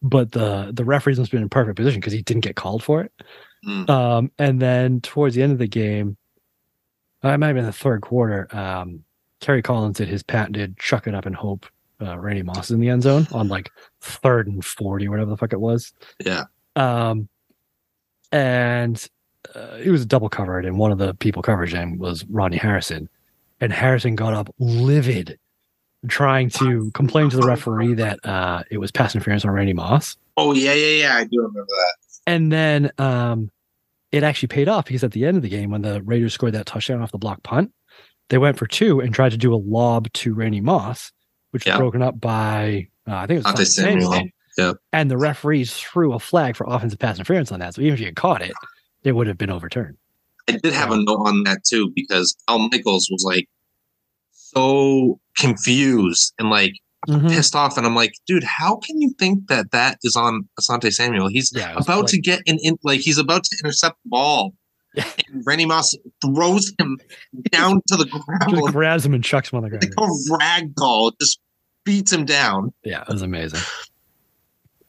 But the the referees must have been in perfect position because he didn't get called for it. Mm. Um, and then towards the end of the game, I it might have been the third quarter. Um, Kerry Collins did his patented chuck it up and hope uh, Randy Moss in the end zone on like third and forty, or whatever the fuck it was. Yeah. Um, and uh, it was double covered, and one of the people coverage him was Rodney Harrison, and Harrison got up livid, trying to complain to the referee that uh, it was pass interference on Randy Moss, Oh yeah, yeah, yeah. I do remember that. and then um, it actually paid off because at the end of the game, when the Raiders scored that touchdown off the block punt, they went for two and tried to do a lob to Randy Moss, which was broken up by uh, I think it was Asante Samuel. Samuel. Yep. And the referees threw a flag for offensive pass interference on that. So even if you had caught it, it would have been overturned. I did have a note on that too because Al Michaels was like so confused and like Mm-hmm. pissed off, and I'm like, dude, how can you think that that is on Asante Samuel? He's Yeah, about like- to get an in, like he's about to intercept the ball, and Randy Moss throws him down to the Just ground grabs him and chucks him on the like ground. a rag doll, just beats him down. Yeah, it was amazing.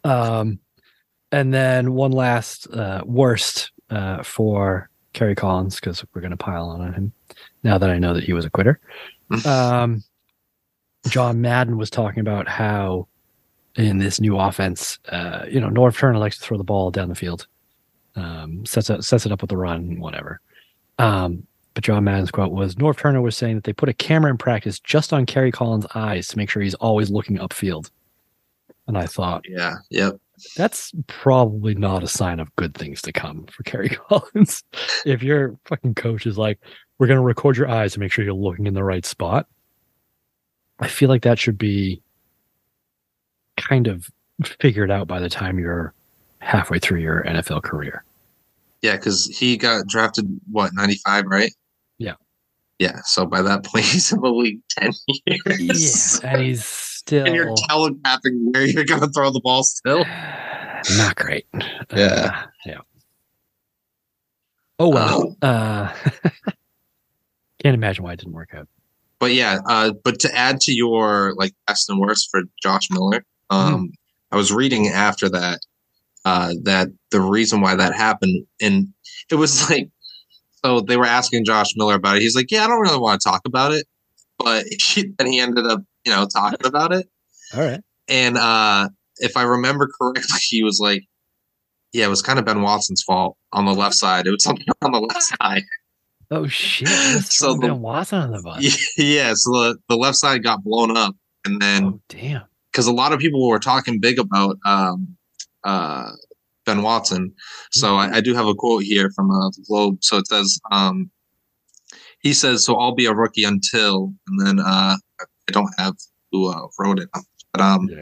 Um, and then one last uh, worst uh, for Kerry Collins because we're going to pile on him now that I know that he was a quitter. Um, John Madden was talking about how in this new offense, uh, you know, Norv Turner likes to throw the ball down the field, um, sets it, sets it up with the run, whatever. Um, but John Madden's quote was Norv Turner was saying that they put a camera in practice just on Kerry Collins' eyes to make sure he's always looking upfield. And I thought, Yeah, yep. that's probably not a sign of good things to come for Kerry Collins. if your fucking coach is like, we're going to record your eyes to make sure you're looking in the right spot, I feel like that should be kind of figured out by the time you're halfway through your NFL career. Yeah, because he got drafted what ninety five, right? Yeah. So by that point, he's in the league ten years. Yeah, and he's still and you're telegraphing where you're going to throw the ball still. not great. Yeah. Uh, yeah. Oh well. Uh, can't imagine why it didn't work out. but yeah, uh, but to add to your like best and worst for Josh Miller, um, I was reading after that uh, that the reason why that happened, and it was like, so they were asking Josh Miller about it. He's like, yeah, I don't really want to talk about it, but he, then he ended up, you know, talking about it. All right. And uh, if I remember correctly, he was like, yeah, it was kind of Ben Watson's fault on the left side. It was something on the left side. Oh shit! So the- Ben Watson on the bus. yeah, so the, the left side got blown up, and then Oh damn! because a lot of people were talking big about um, uh, Ben Watson. So I, I do have a quote here from uh, the Globe. So it says, um, he says, "So I'll be a rookie until," and then uh, I don't have who uh, wrote it, but um, Yeah.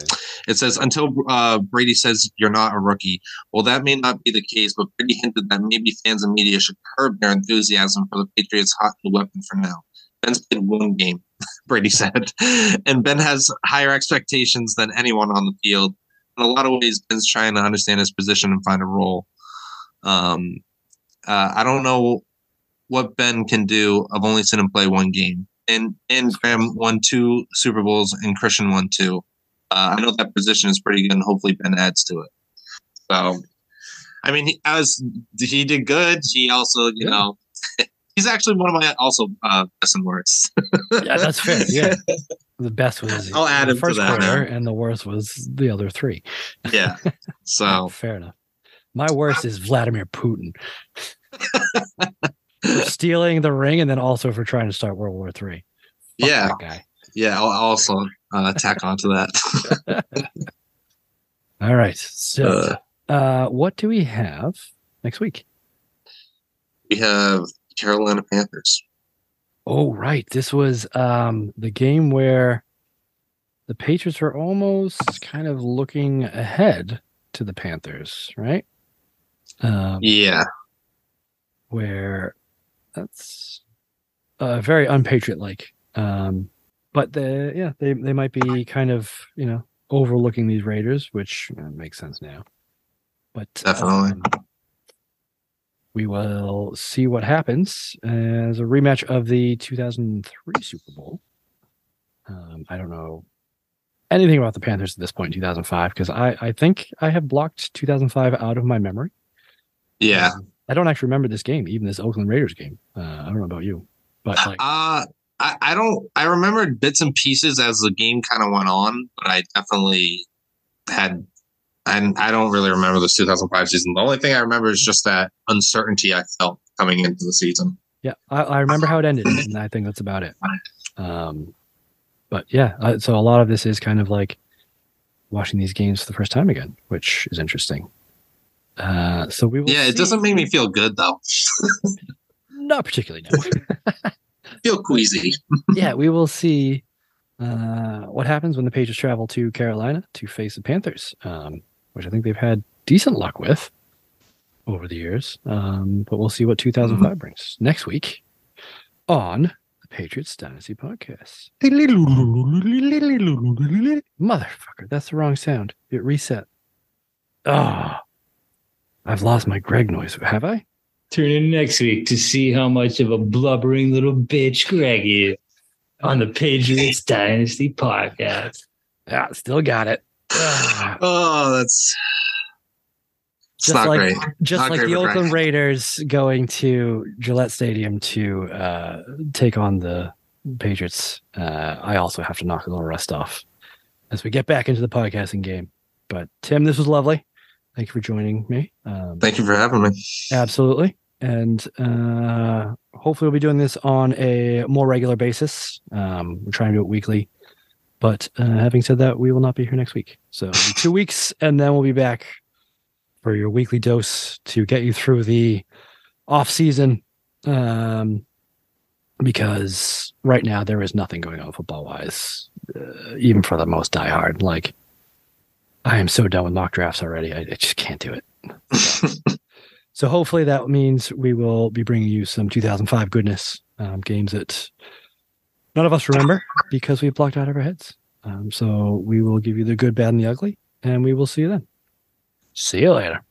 it says until uh, Brady says you're not a rookie. Well, that may not be the case, but Brady hinted that maybe fans and media should curb their enthusiasm for the Patriots' hot new weapon for now. Ben's played one game, Brady said, and Ben has higher expectations than anyone on the field. In a lot of ways, Ben's trying to understand his position and find a role. Um, uh, I don't know what Ben can do. I've only seen him play one game, and and Graham won two Super Bowls, and Christian won two. Uh, I know that position is pretty good, and hopefully Ben adds to it. So, I mean, he, as he did good, he also, you Yeah. know, he's actually one of my also uh, best and worst. Yeah, that's fair. Yeah, the best was I'll add the first that quarter, now. and the worst was the other three. yeah. So fair enough. My worst is Vladimir Putin for stealing the ring, and then also for trying to start World War Three. Fuck yeah, guy. yeah. I'll I'll also uh, tack onto that. All right. So, Uh, uh, what do we have next week? we have Carolina Panthers. Oh, right. This was um, the game where the Patriots were almost kind of looking ahead to the Panthers, right? Um, Yeah, where that's uh, very unpatriot like. Um, but the yeah, they they might be kind of you know overlooking these Raiders, which makes sense now. But Definitely. um, we will see what happens as a rematch of the 2003 Super Bowl. Um, I don't know anything about the Panthers at this point in 2005 because I I think I have blocked 2005 out of my memory. yeah. Um, I don't actually remember this game, even this Oakland Raiders game. Uh, I don't know about you, but like, Uh, I, I don't. I remembered bits and pieces as the game kind of went on, but I definitely had. And I don't really remember this 2005 season. The only thing I remember is just that uncertainty I felt coming into the season. yeah, I, I remember how it ended, and I think that's about it. Um, but yeah, uh, so a lot of this is kind of like watching these games for the first time again, which is interesting. Uh, so we will. Yeah, it doesn't make me feel good though. Not particularly, no. Feel queasy. yeah, we will see uh, what happens when the Pages travel to Carolina to face the Panthers, um, which I think they've had decent luck with over the years. Um, but we'll see what 2005 brings next week on the Patriots Dynasty Podcast. Motherfucker, that's the wrong sound. It reset. Oh, I've lost my Greg noise. Have I? Tune in next week to see how much of a blubbering little bitch Greg is on the Patriots Dynasty podcast. Yeah, still got it. Oh, that's it's Just not like- great. just Not like great the Oakland Greg. Raiders going to Gillette Stadium to uh, take on the Patriots, uh, I also have to knock a little rust off as we get back into the podcasting game. But Tim, this was lovely. Thank you for joining me. Um, Thank you for having me. absolutely, and uh, hopefully we'll be doing this on a more regular basis. Um, we're trying to do it weekly. But uh, having said that, we will not be here next week. So two weeks, and then we'll be back for your weekly dose to get you through the off season. Um, because right now there is nothing going on football wise, uh, even for the most diehard. Like, I am so done with mock drafts already. I, I just can't do it. So, so hopefully that means we will be bringing you some 2005 goodness um, games that none of us remember because we've blocked out of our heads. Um, so we will give you the good, bad, and the ugly, and we will see you then. See you later.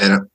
Later.